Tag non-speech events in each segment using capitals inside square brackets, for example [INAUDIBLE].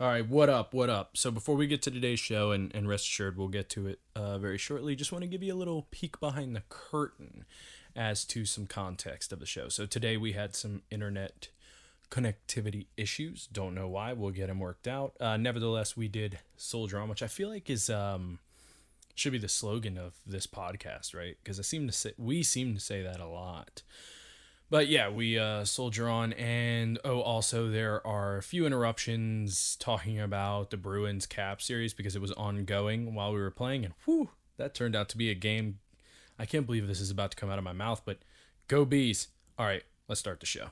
All right, what up? What up? So before we get to today's show, and, and rest assured we'll get to it uh, very shortly, just want to give you a little peek behind the curtain as to some context of the show. So today we had some internet connectivity issues. Don't know why. We'll get them worked out. Uh, nevertheless, we did soldier on, which I feel like is um should be the slogan of this podcast, right? Because I seem to say we seem to say that a lot. But yeah, we uh, soldier on, and oh, also there are a few interruptions talking about the Bruins Cap series because it was ongoing while we were playing, and whew, that turned out to be a game. I can't believe this is about to come out of my mouth, but go bees! All right, let's start the show.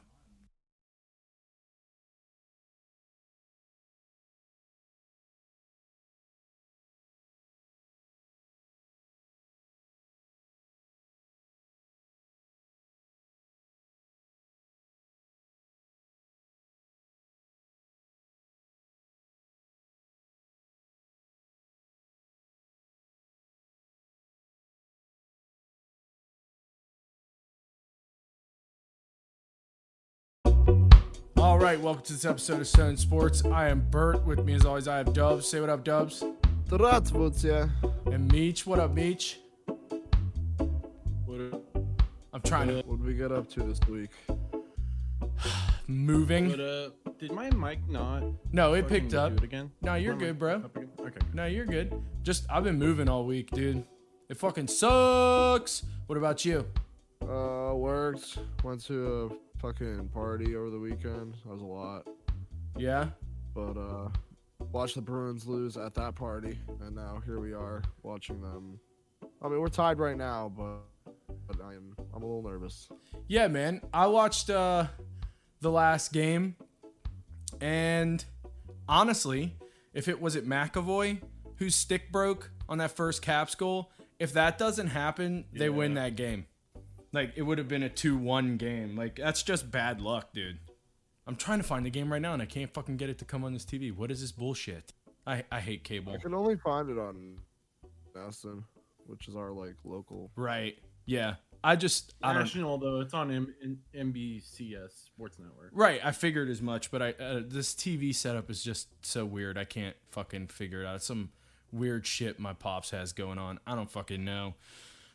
right, welcome to this episode of Stone Sports. I am Bert. With me, as always, I have Dubs. Say what up, Dubs. Здравствуйте. And Meech. What up, Meech? What, I'm trying to What did we get up to this week? [SIGHS] moving. what, uh, did my mic not? No, it fucking picked do up. it again? No, you're My good, mic bro. up again? Okay. No, you're good. Just I've been moving all week, dude. It fucking sucks. What about you? Uh, worked. Went to a fucking party over the weekend. That was a lot. Yeah. But uh, watched the Bruins lose at that party, and now here we are watching them. I mean, we're tied right now, but but I am I'm a little nervous. Yeah, man. I watched uh the last game and honestly, if it was it McAvoy whose stick broke on that first Caps goal, if that doesn't happen, they win that game. Like it would have been a 2-1 game. Like that's just bad luck, dude. I'm trying to find the game right now and I can't fucking get it to come on this TV. What is this bullshit? I I hate cable. I can only find it on Aston, which is our like local. Right. Yeah. I just I don't National though, it's on M- N- NBCS Sports Network. Right, I figured as much, but I uh, this TV setup is just so weird. I can't fucking figure it out. It's some weird shit my pops has going on. I don't fucking know.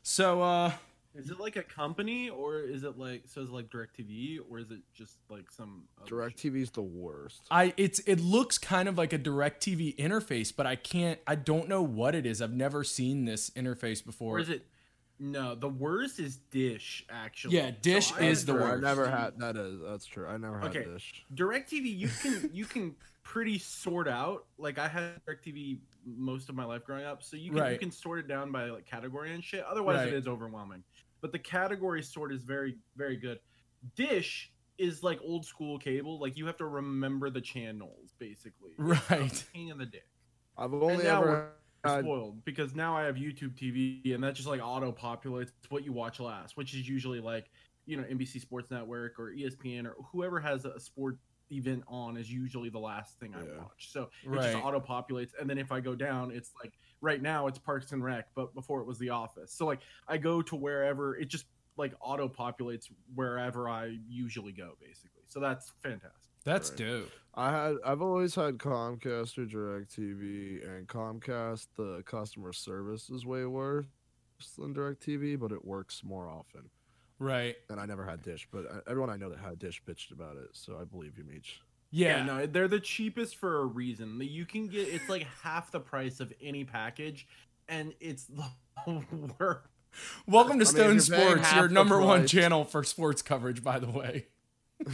So, uh, Is it like a company or is it like so? Is it like Directv or is it just like some other Direct shit? TV's the worst. I it's it looks kind of like a Direct TV interface, but I can't. I don't know what it is. I've never seen this interface before. Or is it? No, the worst is Dish actually. Yeah, Dish I is the worst. I never had that is that's true. I never had Okay. Dish. DirecTV, you can you can pretty sort out. Like I had DirecTV most of my life growing up, so you can you can sort it down by like category and shit. Otherwise, Right. it is overwhelming. But the category sort is very very good. Dish is like old school cable. Like you have to remember the channels basically. Right. Pain in the dick. I've only ever I'm had spoiled because now I have YouTube TV and that just like auto populates what you watch last, which is usually like you know NBC Sports Network or ESPN or whoever has a sport event on is usually the last thing I Yeah. watch. So it Right. just auto populates, and then if I go down, it's like right now it's Parks and Rec, but before it was The Office. So like I go to wherever it just like auto populates wherever I usually go, basically. So that's fantastic. That's Right. dope. I had I've always had Comcast or DirecTV and Comcast the customer service is way worse than DirecTV, but it works more often. Right. And I never had Dish, but uh, everyone I know that had Dish bitched about it, so I believe you, Meech. Yeah. Yeah, no, they're the cheapest for a reason. You can get it's like [LAUGHS] half the price of any package, and it's [LAUGHS] the worst. Welcome to I Stone if you're Sports, your number one price- channel for sports coverage, by the way. [LAUGHS]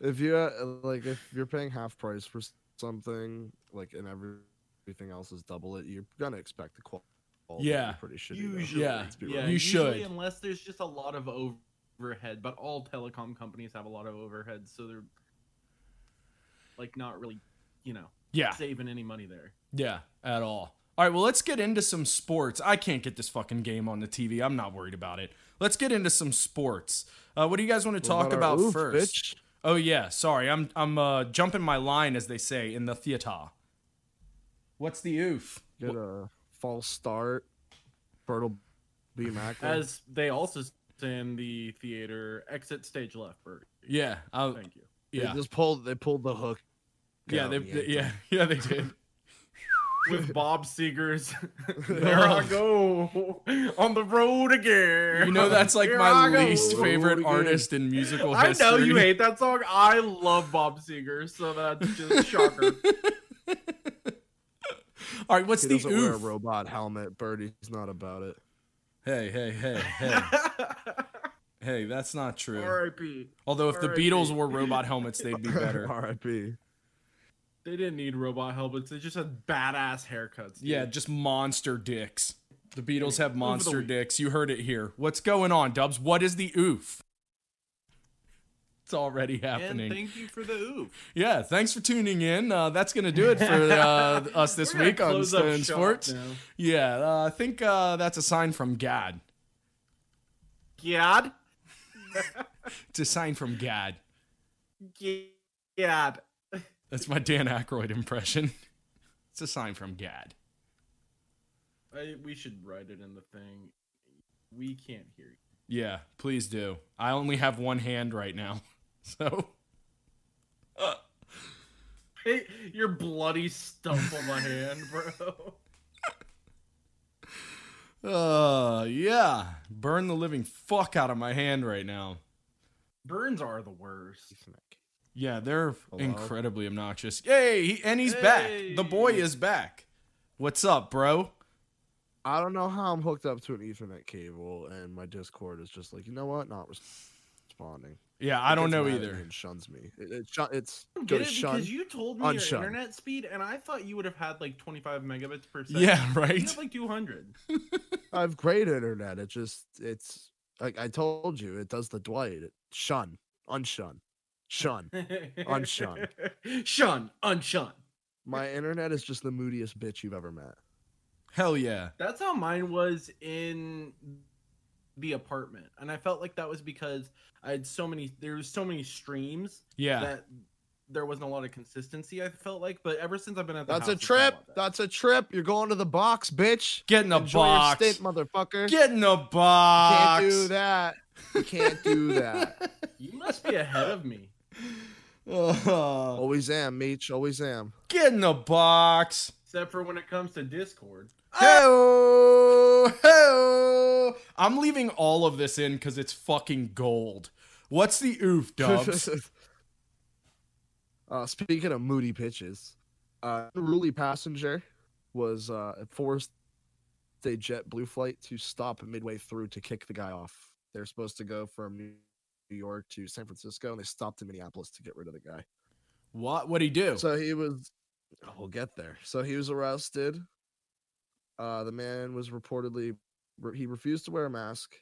if you uh, like, if you're paying half price for something, like, and everything else is double it, you're gonna expect the quality. To Yeah. pretty shitty. though. Usually, Yeah, Let's be yeah, real. You usually should. unless there's just a lot of overhead. But all telecom companies have a lot of overhead, so they're like not really, you know, Yeah. saving any money there. Yeah, at all. All right, well, let's get into some sports. I can't get this fucking game on the TV. I'm not worried about it. Let's get into some sports. Uh, what do you guys want to talk our about oof, first? bitch? Oh yeah, sorry. I'm I'm uh, jumping my line as they say in the theater. What's the oof? Get a false start. Bertle B. Macklin. As they also say in the theater, exit stage left, Bert. Yeah, I'll, Thank you. They yeah. just pulled. They pulled the hook Yeah, they, the they- yeah, [LAUGHS] yeah, they did. [LAUGHS] with Bob Seger's [LAUGHS] There I go on the road again. You know that's like Here my I go. least favorite artist in musical history. I know you hate that song. I love Bob Seger, so that's just shocker. All right, what's He the doesn't wear a robot helmet. Birdie's not about it. Hey, hey, hey, hey, [LAUGHS] hey, that's not true. R.I.P. Although if the Beatles wore robot helmets, they'd be better. [LAUGHS] R.I.P. They didn't need robot helmets. They just had badass haircuts. dude. Yeah, just monster dicks. The Beatles have monster week. dicks. You heard it here. What's going on, Dubs? What is the oof? It's already And happening. thank you for the oof. yeah, thanks for tuning in. Uh, that's gonna do it for uh, [LAUGHS] us this week on Stone Sports. now. Yeah, uh, I think uh, that's a sign from Gad. Gad? [LAUGHS] It's a sign from Gad. Gad. That's my Dan Aykroyd impression. It's a sign from Gad. I, we should write it in the thing. We can't hear you. Yeah, please do. I only have one hand right now, [LAUGHS] so Hey, [LAUGHS] your bloody stump on my hand, bro. [LAUGHS] uh, yeah, burn the living fuck out of my hand right now. Burns are the worst. Yeah, they're Hello? incredibly obnoxious. Yay, he, and he's back. The boy is back. What's up, bro? I don't know how I'm hooked up to an Ethernet cable, and my Discord is just like, you know what? Not responding. Yeah, I don't know mad at me either. And shuns me. It, it shun, it's I don't go get it shun. because you told me your unshun. internet speed, and I thought you would have had like 25 megabits per second. Yeah, You right. have like 200. [LAUGHS] I have great internet. It just it's like I told you, it does the Dwight. It, shun, unshun, shun. Unshun. [LAUGHS] Shun. Unshun. My internet is just the moodiest bitch you've ever met. Hell yeah. That's how mine was in the apartment, and I felt like that was because I had so many. There was so many streams Yeah. that there wasn't a lot of consistency. I felt like, but ever since I've been at the That's house, a trip. that. That's a trip. You're going to the box, bitch. Get in the Enjoy box. your stint, motherfucker. Get in the box. you Can't do that. You can't do that. [LAUGHS] You must be ahead of me. Ugh. [LAUGHS] Always am, Meech. Always am. Get in the box. Except for when it comes to Discord. Oh, hey. I'm leaving all of this in because it's fucking gold. What's the oof, Dubs? [LAUGHS] uh, speaking of moody pitches, uh, unruly passenger was uh, forced a JetBlue flight to stop midway through to kick the guy off. They're supposed to go from New New York to San Francisco, and they stopped in Minneapolis to get rid of the guy. what? What'd he do? So he was. Oh, We'll get there. So he was arrested. Uh, the man was reportedly re- he refused to wear a mask,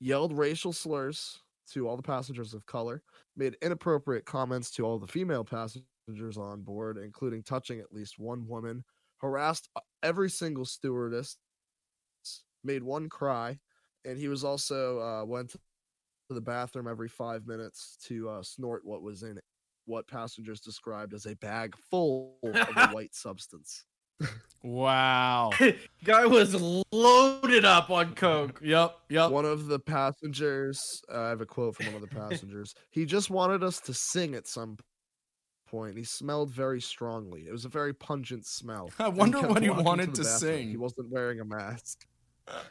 yelled racial slurs to all the passengers of color, made inappropriate comments to all the female passengers on board, including touching at least one woman, harassed uh, every single stewardess, made one cry, and he was also uh, went to the bathroom every five minutes to uh, snort what was in what passengers described as a bag full of a [LAUGHS] white substance. wow. [LAUGHS] Guy was loaded up on coke. Yep, yep. One of the passengers, uh, I have a quote from one of the [LAUGHS] passengers. he just wanted us to sing at some point. He smelled very strongly. It was a very pungent smell. I wonder kept what he wanted to bathroom. sing. He wasn't wearing a mask.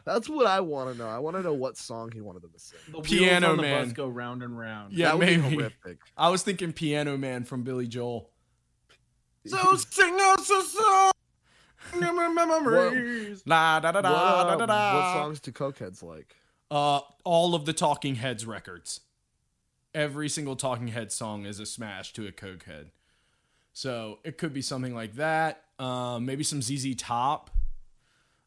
That's what I want to know. I want to know what song he wanted them to sing. The wheels Piano on the Man. bus go round and round. Yeah, that would maybe. be horrific. I was thinking Piano Man from Billy Joel. So sing us a song. [LAUGHS] Memories. La da da What, da da da da. what songs do cokeheads like? Uh, all of the Talking Heads records. Every single Talking Head song is a smash to a Cokehead. So it could be something like that. Um, maybe some ZZ Top.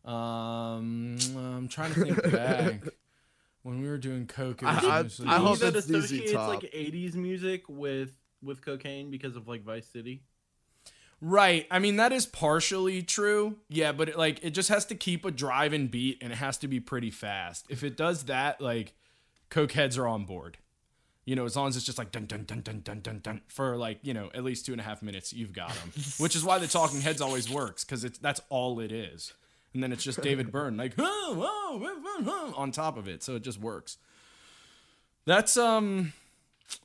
Um, I'm trying to think back [LAUGHS] when we were doing Coke. It I- was I- mostly- I hope that it's associates like 80s music with with cocaine because of like Vice City. Right. I mean, that is partially true. Yeah, but it, like it just has to keep a driving beat and it has to be pretty fast. If it does that, like Coke heads are on board. You know, as long as it's just like dun dun dun dun dun dun dun for like you know at least two and a half minutes, you've got them. [LAUGHS] Which is why the Talking Heads always works because it's that's all it is. And then it's just David Byrne like "Huh, whoa, whoa, whoa, whoa," on top of it, so it just works. That's um,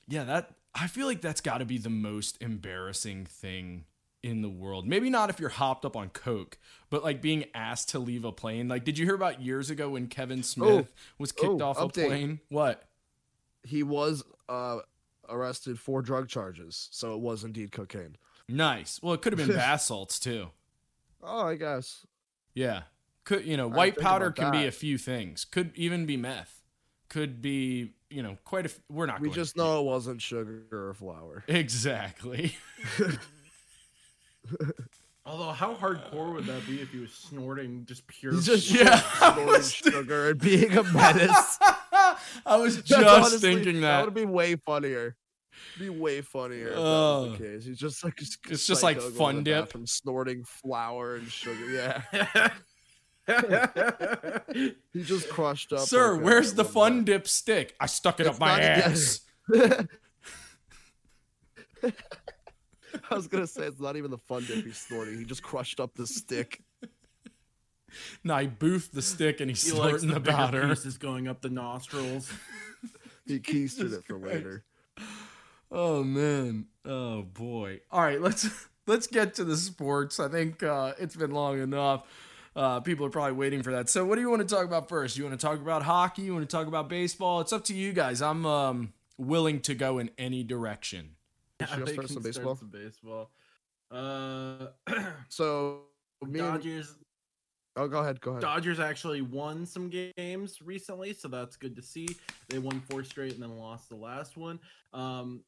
yeah. That I feel like that's got to be the most embarrassing thing in the world. Maybe not if you're hopped up on coke, but like being asked to leave a plane. Like, did you hear about years ago when Kevin Smith was kicked oh, off update. a plane? What? He was uh, arrested for drug charges, so it was indeed cocaine. Nice. Well, it could have been [LAUGHS] bath salts too. Oh, I guess. Yeah. Could you know, didn't white powder about can be a few things. Could even be meth. Could be, you know, quite a. f- We're not. We going just to- know it wasn't sugar or flour. [LAUGHS] exactly. [LAUGHS] Although, how hardcore would that be if he was snorting just pure? Just sugar? Yeah, snorting sugar and being a menace. [LAUGHS] I was just honestly- thinking That that. would be way funnier. Be way funnier if that Oh. was the oh. case. He's just like It's just like Fun Dip. bathroom, snorting flour and sugar. Yeah, [LAUGHS] he just crushed up. Sir, like where's the fun bit. dip stick? I stuck it It's up my ass. [LAUGHS] I was gonna say it's not even the fun dip he's snorting. He just crushed up the stick. No, I boofed the stick and he's he snorting the the bigger powder. pieces going up the nostrils. [LAUGHS] He keistered Jesus it for Christ. later. Oh man. Oh boy. All right, let's [LAUGHS] let's get to the sports. I think uh, it's been long enough. Uh, people are probably waiting for that. So, what do you want to talk about first? You want to talk about hockey? You want to talk about baseball? It's up to you guys. I'm um, willing to go in any direction. Should I they start can some baseball? some baseball. Uh, [CLEARS THROAT] So me and, Dodgers. oh, go ahead, go ahead. Dodgers actually won some games recently, so that's good to see. They won four straight and then lost the last one. Um,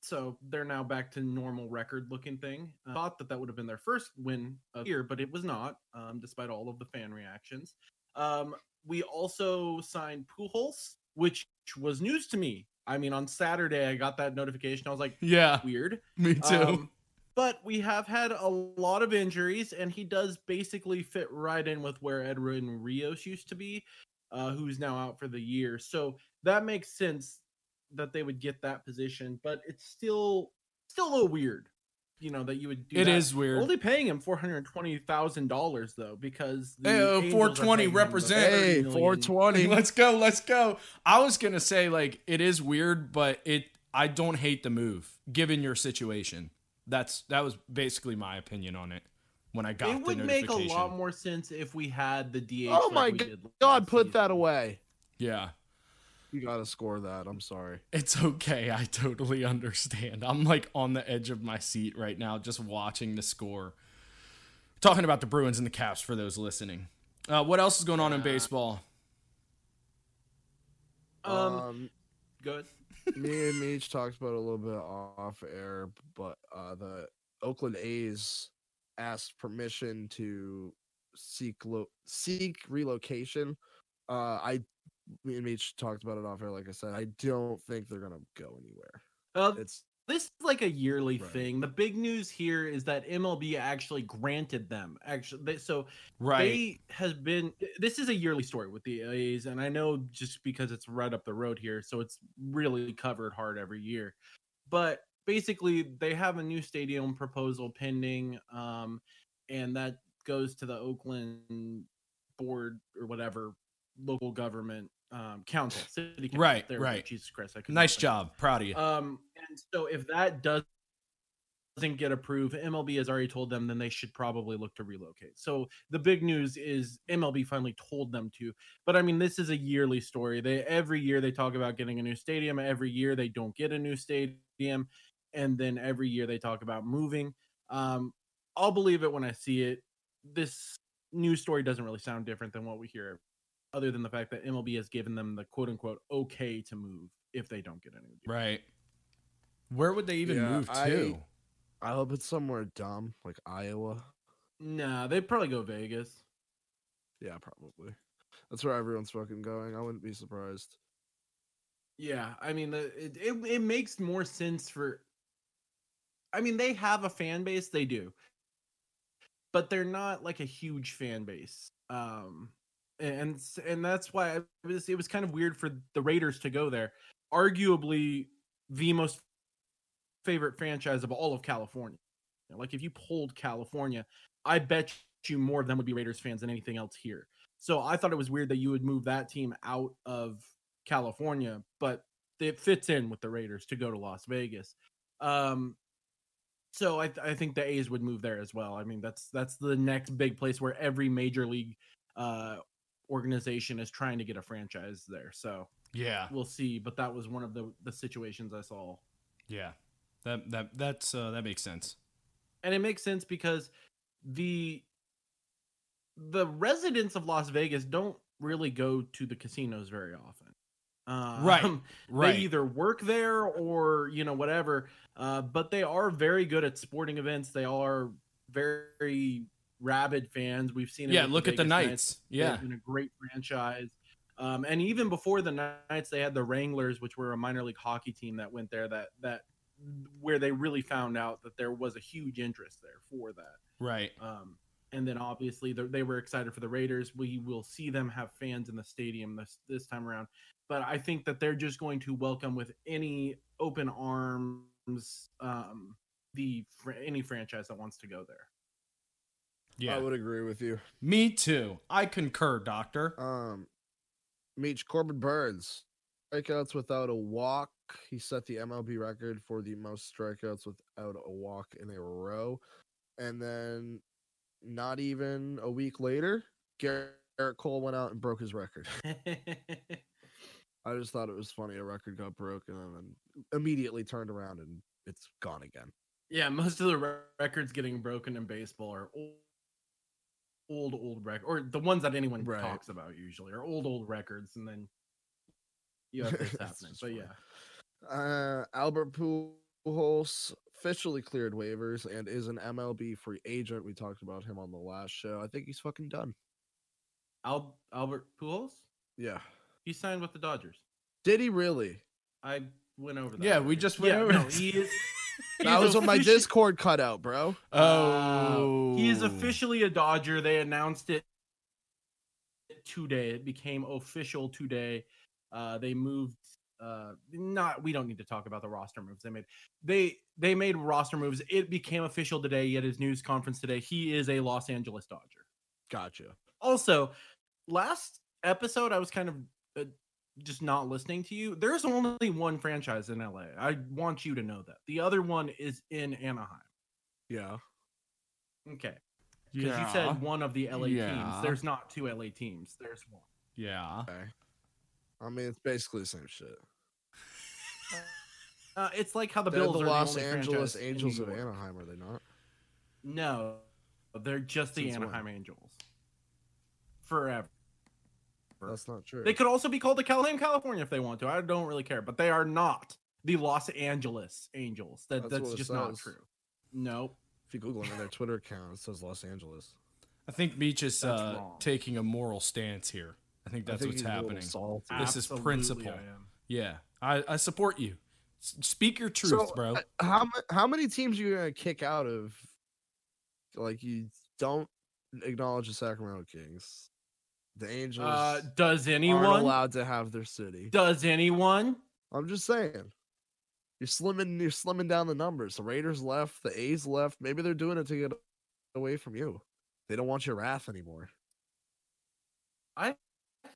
so they're now back to normal record looking thing. I thought that that would have been their first win of year, but it was not, um, despite all of the fan reactions. Um, we also signed Pujols, which was news to me. I mean, on Saturday I got that notification. I was like, Yeah, weird. [LAUGHS] me too. Um, but we have had a lot of injuries, and he does basically fit right in with where Edwin Rios used to be, uh, who's now out for the year. So that makes sense that they would get that position, but it's still still a little weird, you know, that you would do It that. is weird. Only paying him four hundred twenty thousand dollars though, because the Hey, uh, Angels are 420 paying represent. Hey, 420. [LAUGHS] let's go, let's go. I was gonna say like it is weird, but it I don't hate the move given your situation. That's that was basically my opinion on it when I got It the would make a lot more sense if we had the DH. Oh like my we did God, last put that away. Yeah, You gotta score that. I'm sorry. it's okay. I totally understand. I'm like on the edge of my seat right now, just watching the score. Talking about the Bruins and the Caps for those listening. Uh, what else is going on in baseball? Um, Um, good. [LAUGHS] me and Meech talked about it a little bit off air, but uh, the Oakland A's asked permission to seek lo- seek relocation. Uh, I me and Meech talked about it off air. Like I said, I don't think they're gonna go anywhere. Uh, It's this is like a yearly Right. thing. The big news here is that MLB actually granted them. Actually, they, so Right. they has been. This is a yearly story with the A's, and I know just because it's right up the road here, so it's really covered hard every year. But basically, they have a new stadium proposal pending, um, and that goes to the Oakland board or whatever local government um, council, city council. Right, There right. Jesus Christ, I could nice think of it. job. Proud of you. Um, and so if that does doesn't get approved, MLB has already told them, then they should probably look to relocate. So the big news is MLB finally told them to. But I mean, this is a yearly story. They every year they talk about getting a new stadium. Every year they don't get a new stadium, and then every year they talk about moving. Um, I'll believe it when I see it. This news story doesn't really sound different than what we hear, other than the fact that MLB has given them the quote unquote okay to move if they don't get any new deal. Right. Where would they even Yeah, move to? I hope it's somewhere dumb like Iowa. Nah, they'd probably go Vegas. Yeah, probably. That's where everyone's fucking going. I wouldn't be surprised. Yeah, I mean, it, it it makes more sense for. I mean, they have a fan base, they do, but they're not like a huge fan base. Um, and and that's why it was it was kind of weird for the Raiders to go there. Arguably, the most favorite franchise of all of California. Like if you polled California, I bet you more of them would be Raiders fans than anything else here. So I thought it was weird that you would move that team out of California, but it fits in with the Raiders to go to Las Vegas. Um, so I, I think the A's would move there as well. I mean, that's that's the next big place where every major league uh, organization is trying to get a franchise there. So Yeah, we'll see. But that was one of the the situations I saw, yeah. That that that's uh, that makes sense. and it makes sense because the the residents of Las Vegas don't really go to the casinos very often. Uh, Right, [LAUGHS] Right. They either work there or you know whatever. Uh, but they are very good at sporting events. They are very rabid fans. We've seen. it yeah, look at the Vegas Knights. Yeah. They've been a great franchise. Um, and even before the Knights, they had the Wranglers, which were a minor league hockey team that went there. That that where they really found out that there was a huge interest there for that. Right. Um, and then obviously the, they were excited for the Raiders. We will see them have fans in the stadium this this time around. But I think that they're just going to welcome with any open arms um, the any franchise that wants to go there. Yeah. I would agree with you. Me too. I concur, Doctor. Um, Meech Corbin Burnes strikeouts without a walk. He set the MLB record for the most strikeouts without a walk in a row. And then, not even a week later, Gerrit Cole went out and broke his record. [LAUGHS] I just thought it was funny. A record got broken and then immediately turned around and it's gone again. yeah, most of the re- records getting broken in baseball are old, old, record, or the ones that anyone Right. talks about usually are old, old records, and then you have this [LAUGHS] happening. But funny. yeah. Uh, Albert Pujols officially cleared waivers and is an MLB free agent. We talked about him on the last show. I think he's fucking done. Al- Albert Pujols, Yeah. he signed with the Dodgers. Did he really? I went over that. Yeah, we just went yeah, over no, he is. [LAUGHS] That [LAUGHS] he's was when my Discord cut out, bro. Oh. Uh, he is officially a Dodger. They announced it today. It became official today. Uh, they moved. Uh, not. We don't need to talk about the roster moves they made. They they made roster moves. It became official today. He had his news conference today. He is a Los Angeles Dodger. Gotcha. Also, last episode I was kind of just not listening to you. There's only one franchise in LA. I want you to know that. The other one is in Anaheim. Yeah. Okay. Because you said one of the LA Yeah. teams. There's not two LA teams. There's one. Yeah. Okay. I mean, it's basically the same shit. [LAUGHS] Uh, it's like how the They're Bills the are Los the only Angeles Angels of Anaheim, are they not? No, they're just the Since when? Anaheim Angels. Forever. That's not true. They could also be called the Cal- California if they want to. I don't really care, but they are not the Los Angeles Angels. That That's that's, just not true. Nope. if you Google them on their Twitter account, it says Los Angeles. I think Meech is uh, taking a moral stance here. I think I that's think what's he's a little happening. salty. This is principle. I. Yeah, I, I support you. S- speak your truth, So, bro. uh, How how many teams are you gonna kick out of? Like you don't acknowledge the Sacramento Kings. The Angels Uh, does aren't anyone? allowed to have their city. Does anyone? I'm just saying. You're slimming you're slimming down the numbers. The Raiders left, the A's left. Maybe they're doing it to get away from you. They don't want your wrath anymore. I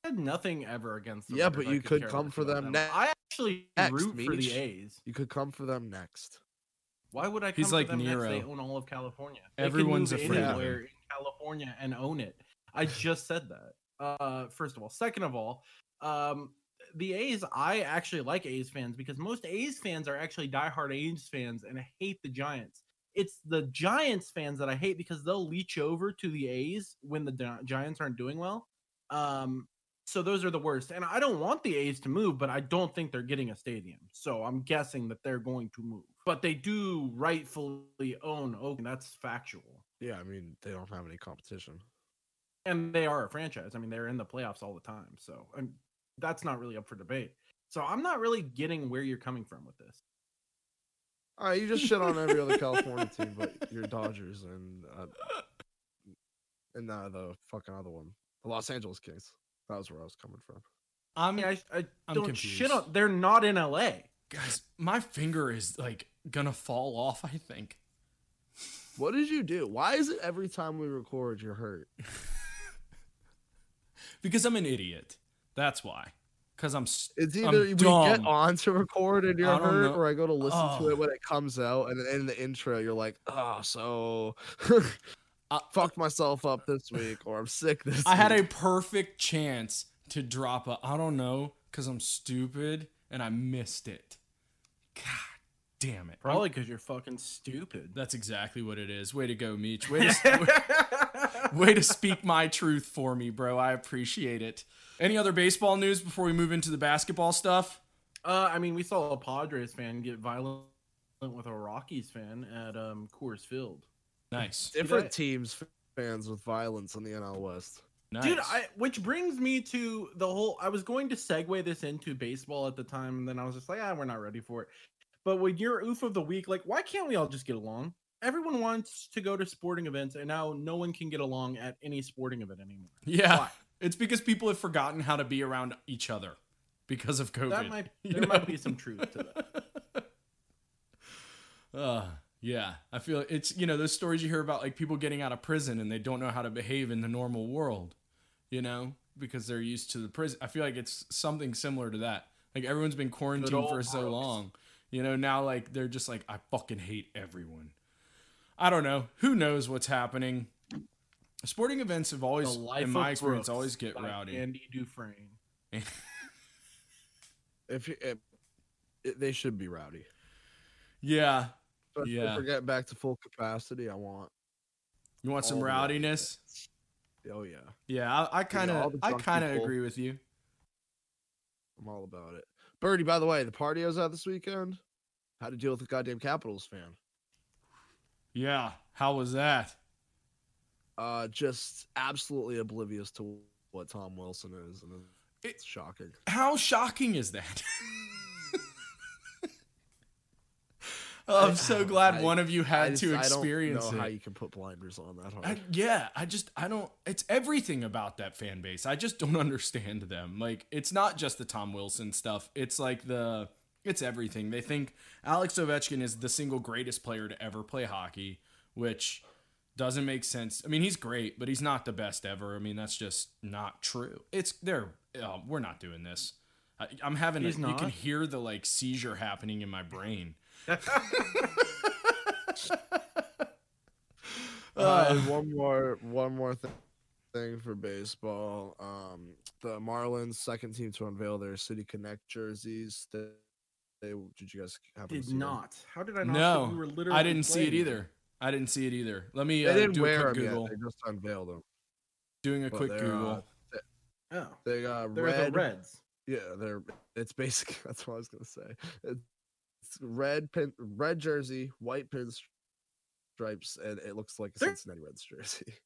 had nothing ever against them. Yeah, because but you could care come for about them next. I actually next, root for the A's. You could come for them next. Why would I come He's for like them next? They own all of California. They can Everyone's move afraid of anywhere in California and own it. I just said that. Uh, first of all, second of all, um, the A's. I actually like A's fans because most A's fans are actually diehard A's fans and hate the Giants. It's the Giants fans that I hate because they'll leech over to the A's when the Gi- Giants aren't doing well. Um, so those are the worst. And I don't want the A's to move, but I don't think they're getting a stadium. So I'm guessing that they're going to move. But they do rightfully own Oakland. That's factual. Yeah, I mean they don't have any competition. And they are a franchise. I mean, they're in the playoffs all the time. So and that's not really up for debate. So I'm not really getting where you're coming from with this. All right, you just shit on every other California team, but your Dodgers and uh, and uh, the fucking other one, the Los Angeles Kings. That was where I was coming from. I I'm mean, I, I I'm don't shit on. They're not in LA. guys. My finger is like gonna fall off. I think. What did you do? Why is it every time we record you're hurt? [LAUGHS] because I'm an idiot. That's why. because I'm. s- It's I'm either we get on to record and you're hurt, know. or I go to listen to Oh. it when it comes out, and then in the intro you're like, "Oh, so [LAUGHS] Uh, fucked myself up this week, or I'm sick this." I had a perfect chance to drop a. I don't know because I'm stupid and I missed it. God damn it! Probably because you're fucking stupid. That's exactly what it is. Way to go, Meech. Way to, [LAUGHS] [LAUGHS] way to speak my truth for me, bro. I appreciate it. Any other baseball news before we move into the basketball stuff? Uh, I mean, we saw a Padres fan get violent with a Rockies fan at um, Coors Field. Nice. different teams fans with violence in the NL West. Nice. Dude, I which brings me to the whole. I was going to segue this into baseball at the time, and then I was just like, ah, we're not ready for it. But when you're oof of the week, like, why can't we all just get along? Everyone wants to go to sporting events, and now no one can get along at any sporting event anymore. yeah. Why? It's because people have forgotten how to be around each other because of COVID. That might [LAUGHS] there know? might be some truth to that. [LAUGHS] Uh, yeah. I feel it's, you know, those stories you hear about like people getting out of prison and they don't know how to behave in the normal world, you know, because they're used to the prison. I feel like it's something similar to that. Like everyone's been quarantined for so long, you know, now like they're just like, I fucking hate everyone. I don't know. Who knows what's happening? Sporting events have always, The Life in my of experience, Brooks always get by rowdy. Andy Dufresne. [LAUGHS] If you, it, it- they should be rowdy. yeah. But Yeah. if we're getting back to full capacity, I want. You want some rowdiness? Oh yeah, Yeah, I, I kind of, I drunk kind of agree with you. I'm all about it. Birdie, by the way, the party I was at this weekend. How to deal with a goddamn Capitals fan? Yeah. How was that? Uh, just absolutely oblivious to what Tom Wilson is, and it's shocking. How shocking is that? [LAUGHS] Oh, I'm so glad I- one of you I had just- to I experience don't know how it. you can put blinders on that hard. I, yeah, I just I don't. It's everything about that fan base. I just don't [LAUGHS] understand them. Like it's not just the Tom Wilson stuff. It's like the it's everything. They think Alex Ovechkin is the single greatest player to ever play hockey, which doesn't make sense. I mean, he's great, but he's not the best ever. I mean, that's just not true. It's they're uh, we're not doing this. I, I'm having. A, you can hear the like seizure happening in my brain. [LAUGHS] [LAUGHS] Uh, one more, one more thing, thing for baseball. Um, the Marlins, second team to unveil their City Connect jerseys. They did you guys have Did them? not. How did I not? No, we were literally I didn't see it either. I didn't see it either. Let me They uh, didn't do a quick Google. yet. They just unveiled them. Doing a but quick Google. uh, Oh, They got they're red. the Reds. Yeah, they're. It's basically [LAUGHS] that's what I was gonna say. It's red pin, red jersey, white pinstripes, and it looks like a They're- Cincinnati Reds jersey. [LAUGHS]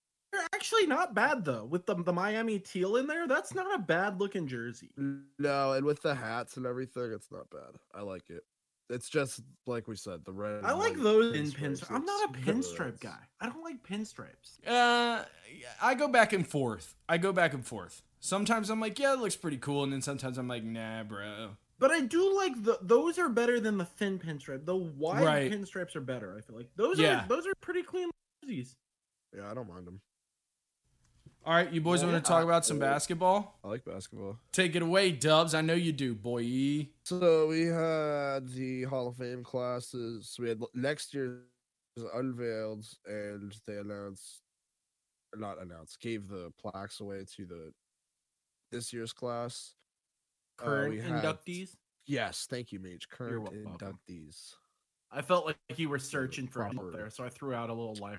They're actually not bad though. With the the Miami teal in there, that's not a bad looking jersey. No, and with the hats and everything, it's not bad. I like it. It's just like we said, the red. I like those in pinstripes, pinstripes. I'm not a it's pinstripe guy. I don't like pinstripes. Uh, I go back and forth. I go back and forth. Sometimes I'm like, yeah, it looks pretty cool, and then sometimes I'm like, nah, bro. But I do like the those are better than the thin pinstripe. The wide Right. pinstripes are better. I feel like those Yeah. are those are pretty clean jerseys. Yeah, I don't mind them. All right, you boys Yeah, want to talk about some uh, basketball? I like basketball. Take it away, Dubs. I know you do, boy. So we had the Hall of Fame classes. We had next year's unveiled, and they announced, not announced, gave the plaques away to the this year's class. Uh, Current we had- inductees. Yes, thank you, Mage. Current welcome. inductees. I felt like you were searching for help proper there, so I threw out a little life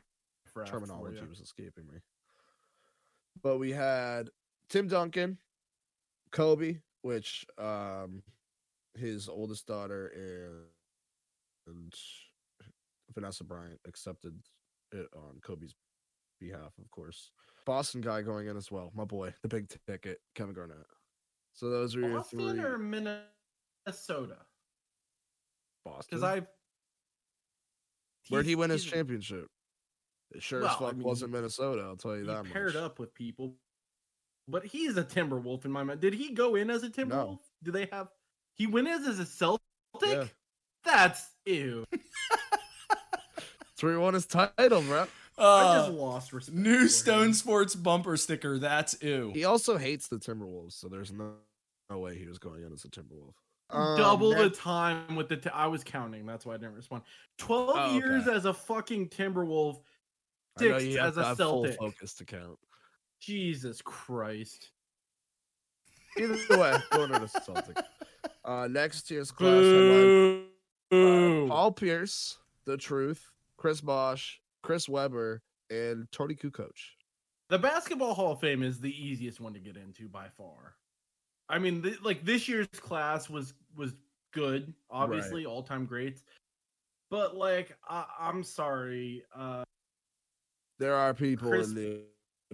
Terminology was escaping me. But we had Tim Duncan, Kobe, which um his oldest daughter and, and Vanessa Bryant accepted it on Kobe's behalf, of course. Boston guy going in as well, my boy, the big ticket, Kevin Garnett. So those are your Boston three. or Minnesota? Boston. Because I've Where'd he win his championship? It sure Well, as I fuck mean, wasn't Minnesota. I'll tell you He that paired much. up with people, but he's a Timberwolf in my mind. Did he go in as a Timberwolf? Do they have? He went as as a Celtic. Yeah. That's ew. [LAUGHS] That's where he won his title, bro. I just Uh, lost respect. new for Stone him. Sports bumper sticker. That's ew. He also hates the Timberwolves, so there's no, no way he was going in as a Timberwolf. Um, Double the time with the. T- I was counting. That's why I didn't respond. Twelve Oh, years okay. as a fucking Timberwolf. I know Six you have as to a have Celtic. focus to count. Jesus Christ. Either way, going to the Celtic. Uh, next year's class headline: uh, Paul Pierce, The Truth, Chris Bosh, Chris Webber, and Toni Kukoc. Coach. The Basketball Hall of Fame is the easiest one to get into by far. I mean, th- like this year's class was was good, obviously all time greats. But like, I- I'm sorry, uh, There are people Chris- in the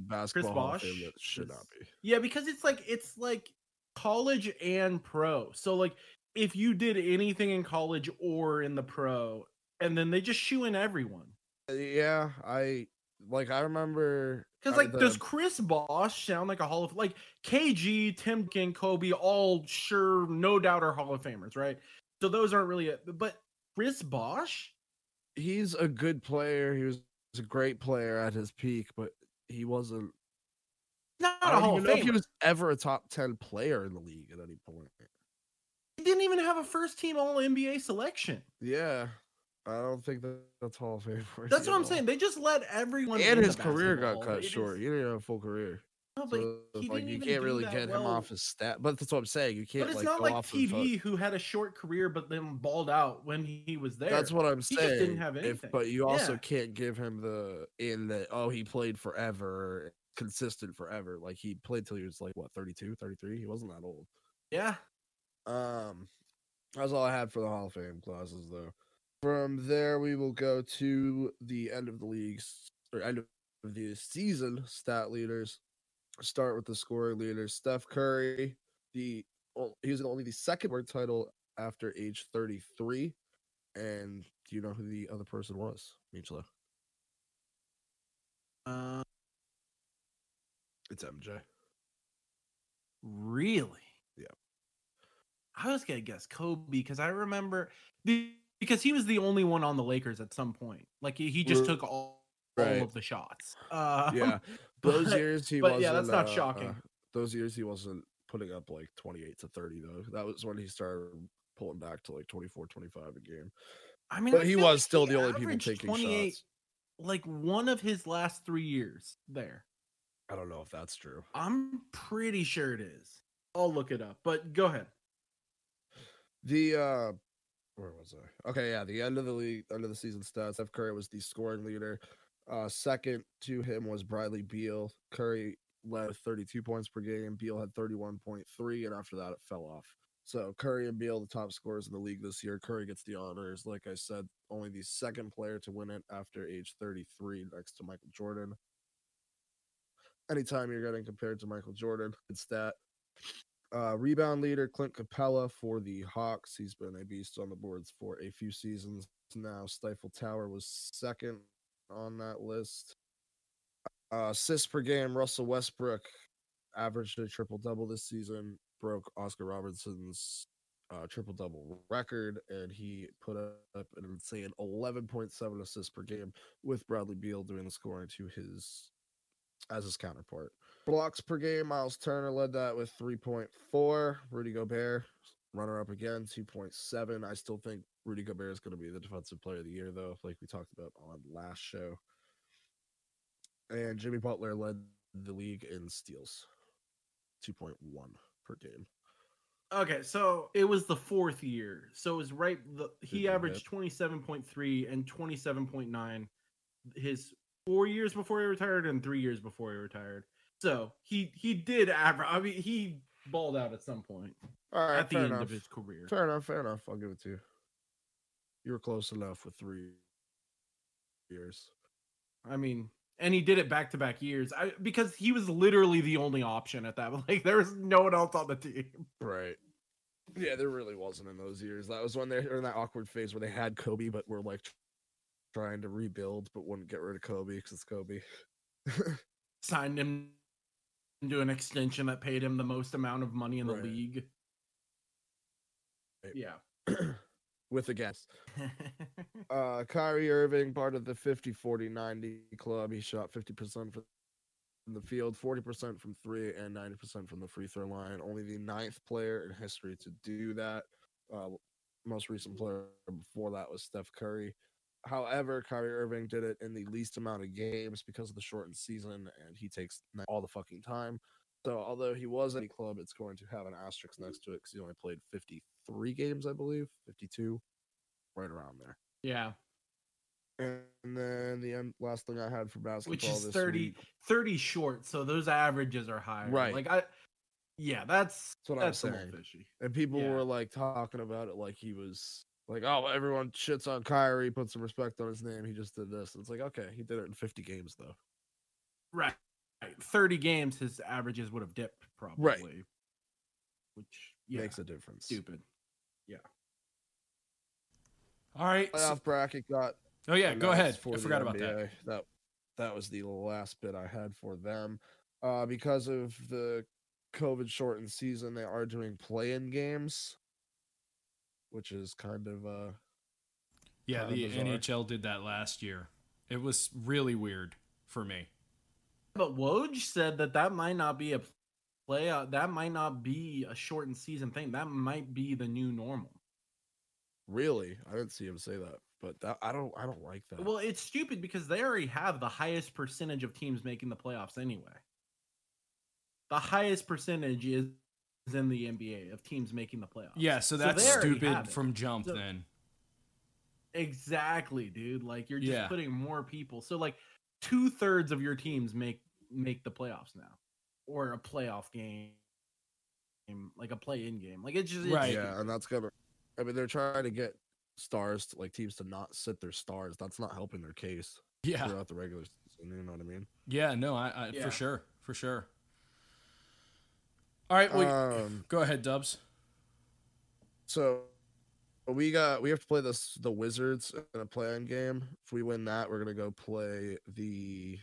basketball Hall of Fame that should not be. yeah, because it's like it's like college and pro. So like, if you did anything in college or in the pro, and then they just shoe in everyone. Uh, Yeah, I like. I remember Because like, the- does Chris Bosh sound like a Hall of like KG, Tim King, Kobe, all sure, no doubt are Hall of Famers, right? So those aren't really, it. but Chris Bosh, he's a good player. He was a great player at his peak, but he wasn't. not I a don't even know if he was ever a top ten player in the league at any point. He didn't even have a first team All NBA selection. Yeah, I don't think that that's Hall of Fame. [LAUGHS] That's what I'm all. saying. They just let everyone. And his career basketball. got cut It short. is- He didn't have a full career. No, but So, he like you can't really get him off his stat. But that's what I'm saying. You can't But it's like not go like off of, TV, who had a short career but then balled out when he was there. That's what I'm He saying. just didn't have If, but you also Yeah. can't give him the in that oh he played forever, consistent forever. Like he played till he was like what 32, 33. He wasn't that old. Yeah. Um, that's all I had for the Hall of Fame classes though. From there, we will go to the end of the leagues or end of the season stat leaders. Start with the scoring leader, Steph Curry, the he was only the second world title after age 33. And do you know who the other person was, Michela? Uh, It's MJ. really? Yeah. I was gonna guess Kobe because I remember the, because he was the only one on the Lakers at some point. Like he, he just R- took all, right. all of the shots. Uh, [LAUGHS] Yeah. Those years he but wasn't. yeah, that's not uh, shocking. uh, those years he wasn't putting up like 28 to 30 though. That was when he started pulling back to like 24, 25 a game. I mean, But I he was still he the only people taking 28 shots. Like one of his last three years there. I don't know if that's true. I'm pretty sure it is. I'll look it up. But go ahead. The uh where was I? Okay, yeah, the end of the league, end of the season stats. Steph Curry was the scoring leader. Uh second to him was Bradley Beal. Curry led with 32 points per game. Beal had 31.3, and after that it fell off. So Curry and Beal, the top scorers in the league this year. Curry gets the honors. Like I said, only the second player to win it after age 33, next to Michael Jordan. Anytime you're getting compared to Michael Jordan, good stat. Uh, rebound leader Clint Capela for the Hawks. He's been a beast on the boards for a few seasons now. Stifle Tower was second on that list. Uh, assists per game. Russell Westbrook averaged a triple double this season, broke Oscar Robertson's uh, triple double record, and he put up an insane 11.7 assists per game with Bradley Beal doing the scoring to his as his counterpart. Blocks per game, Myles Turner led that with 3.4. Rudy Gobert, runner up again, 2.7. I still think Rudy Gobert is going to be the defensive player of the year, though, like we talked about on last show. And Jimmy Butler led the league in steals, 2.1 per game. Okay, so it was the fourth year. So it was right the he Good, good, averaged 27.3 and 27.9 his 4 years before he retired and 3 years before he retired. So, he he did average I mean he balled out at some point All right, at the fair end enough. of his career. Fair enough, fair enough. I'll give it to you. You were close enough with three years. I mean, and he did it back to back years. I because he was literally the only option at that. [LAUGHS] Like there was no one else on the team. Right. Yeah, there really wasn't in those years. That was when they were in that awkward phase where they had Kobe, but were like trying to rebuild, but wouldn't get rid of Kobe because it's Kobe. [LAUGHS] Signed him into an extension that paid him the most amount of money in the Right. league. Right. Yeah. [CLEARS THROAT] With a guess. [LAUGHS] Uh, Kyrie Irving, part of the 50 40 90 club. He shot 50% for the field, 40% from three and 90% from the free throw line. Only the ninth player in history to do that. Uh, most recent player before that was Steph Curry. However, Kyrie Irving did it in the least amount of games because of the shortened season, and he takes all the fucking time. So, although he was at a club, it's going to have an asterisk next to it because he only played 53 games, I believe, 52, right around there. Yeah. And then the end, last thing I had for basketball Which is this 30, week, 30 short, so those averages are higher. Right. Like I yeah, that's That's what I'm that's little saying. fishy. and people Yeah. were like talking about it like he was like, oh, everyone shits on Kyrie, put some respect on his name. He just did this. It's like, okay, he did it in 50 games though. Right. Right. 30 games his averages would have dipped probably. Right. Which yeah, Makes a difference. stupid. Yeah. All right. so- Playoff bracket got oh yeah, go ahead. I forgot about that. That that was the last bit I had for them. Uh, because of the COVID shortened season, they are doing play-in games, which is kind of uh Yeah, Kinda the bizarre. NHL did that last year. It was really weird for me. But Woj said that that might not be a play. Uh, that might not be a shortened season thing. That might be the new normal. really. I didn't see him say that, but that I don't I don't like that. Well, it's stupid because they already have the highest percentage of teams making the playoffs anyway. The highest percentage is is in the NBA of teams making the playoffs. Yeah, so So that's they already stupid from jump So- then. Exactly, dude. Like you're just Yeah. putting more people. So like two thirds of your teams make make the playoffs now, or a playoff game, like a play-in game. Like it's just it's Right. yeah, and that's gonna. I mean, they're trying to get stars, to, like teams, to not sit their stars. That's not helping their case Yeah. throughout the regular season. You know what I mean? Yeah, no, I, I Yeah. for sure. For sure. All right, well, Um, go ahead, Dubs. so we got we have to play this the Wizards in a play-in game. If we win that, we're gonna go play the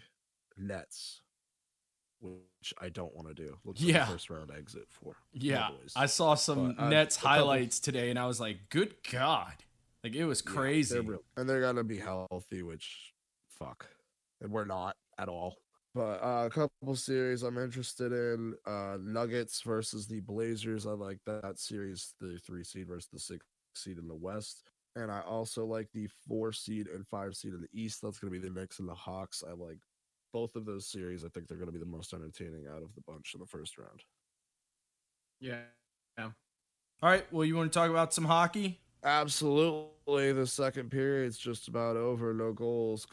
Nets, which I don't want to do. Looks like Yeah. first round exit for Yeah, boys. I saw some But, Nets highlights today, and I was like, "Good God!" Like it was Yeah, crazy. they're real- and they're gonna be healthy, which fuck, and we're not at all. But uh, a couple series I'm interested in: uh, Nuggets versus the Blazers. I like that series, the three seed versus the six seed in the West, and I also like the four seed and five seed in the East. That's gonna be the Knicks and the Hawks. I like both of those series. I think they're gonna be the most entertaining out of the bunch in the first round. yeah. All right, well, you want to talk about some hockey? Absolutely, the second period's just about over. No goals.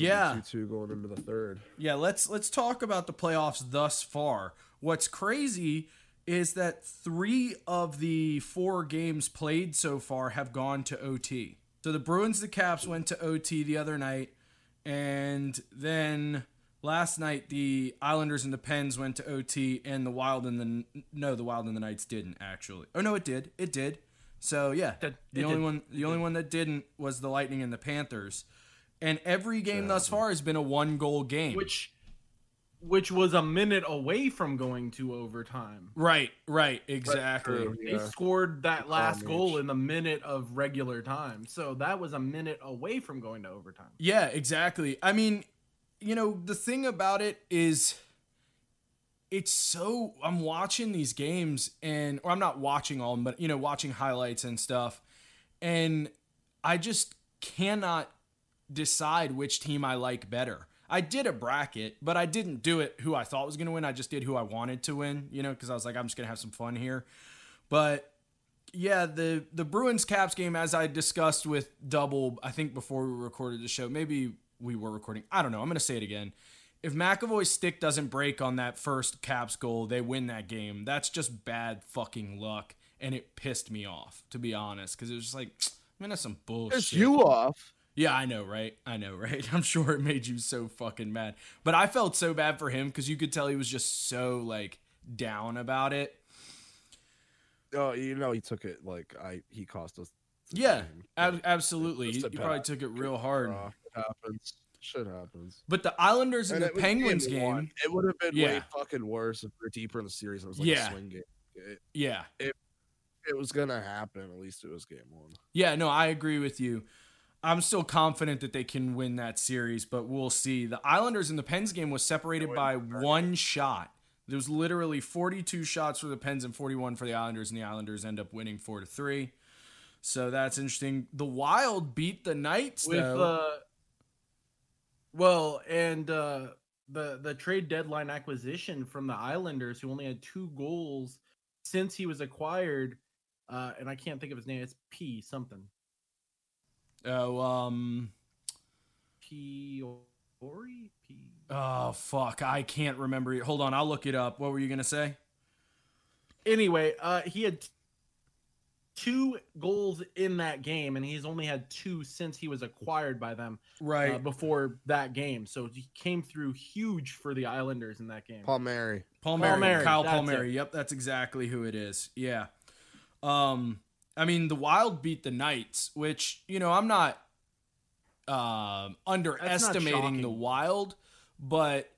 Yeah. two going into the third. Yeah, let's let's talk about the playoffs thus far. What's crazy is that 3 of the 4 games played so far have gone to OT. So the Bruins the Caps went to OT the other night and then last night the Islanders and the Pens went to OT and the Wild and the no, the Wild and the Knights didn't actually. Oh no, it did. It did. So yeah, Did- the it only did. one the only one that didn't was the Lightning and the Panthers. And every game thus far has been a one goal game. Which which was a minute away from going to overtime. Right, right, exactly. True, They scored that last Carnage. goal in the minute of regular time. So that was a minute away from going to overtime. Yeah, exactly. I mean, you know, the thing about it is it's so I'm watching these games and or I'm not watching all of them, but you know, watching highlights and stuff. And I just cannot decide which team I like better. I did a bracket, but I didn't do it who I thought was going to win. I just did who I wanted to win, you know, because I was like, I'm just going to have some fun here. But yeah, the the Bruins Caps game, as I discussed with Double, I think before we recorded the show, maybe we were recording. I don't know. I'm going to say it again. If McAvoy's stick doesn't break on that first Caps goal, they win that game. That's just bad fucking luck, and it pissed me off to be honest, because it was just like, [TSK] man, that's some bullshit. It's you off. Yeah, I know, right? I know, [LAUGHS] right? I'm sure it made you so fucking mad. But I felt so bad for him because you could tell he was just so like down about it. Oh, you know he took it like I he cost us. Yeah, ab- absolutely. He, he probably took it real hard. uh, it happens. Shit happens. But the Islanders and, And the Penguins game one. game, It would have been way fucking worse if we're deeper in the series. and It was like Yeah. a swing game. It, yeah, it was gonna happen. At least it was game one. yeah. No, I agree with you. I'm still confident that they can win that series, but we'll see. The Islanders in the Pens game was separated by one shot. There was literally 42 shots for the Pens and 41 for the Islanders, and the Islanders end up winning four to three. So that's interesting. The Wild beat the Knights with though. uh well and uh the the trade deadline acquisition from the Islanders who only had two goals since he was acquired uh and I can't think of his name it's P something oh, um, P Ori P oh fuck, I can't remember it. Hold on, I'll look it up. What were you gonna say? anyway uh he had two goals in that game and he's only had two since he was acquired by them Right. uh, before that game so he came through huge for the Islanders in that game Palmieri. Palmieri, Palmieri, Kyle that's Palmieri. it. Yep, that's exactly who it is. Yeah. Um, I mean, the Wild beat the Knights, which you know I'm not um underestimating the. Wild, but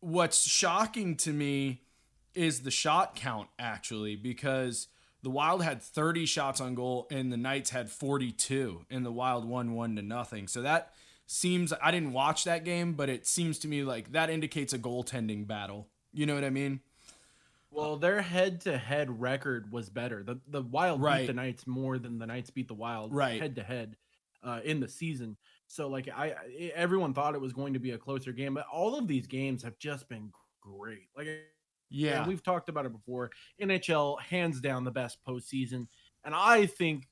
what's shocking to me is the shot count actually because the Wild had 30 shots on goal and the Knights had 42 and the Wild won 1 to nothing. So that seems I didn't watch that game, but it seems to me like that indicates a goaltending battle. You know what I mean? Well, their head-to-head record was better. The the Wild Right. beat the Knights more than the Knights beat the Wild Right. head-to-head uh, in the season. So like I, I everyone thought it was going to be a closer game, but all of these games have just been great. Like Yeah. and we've talked about it before. NHL hands down the best postseason, and I think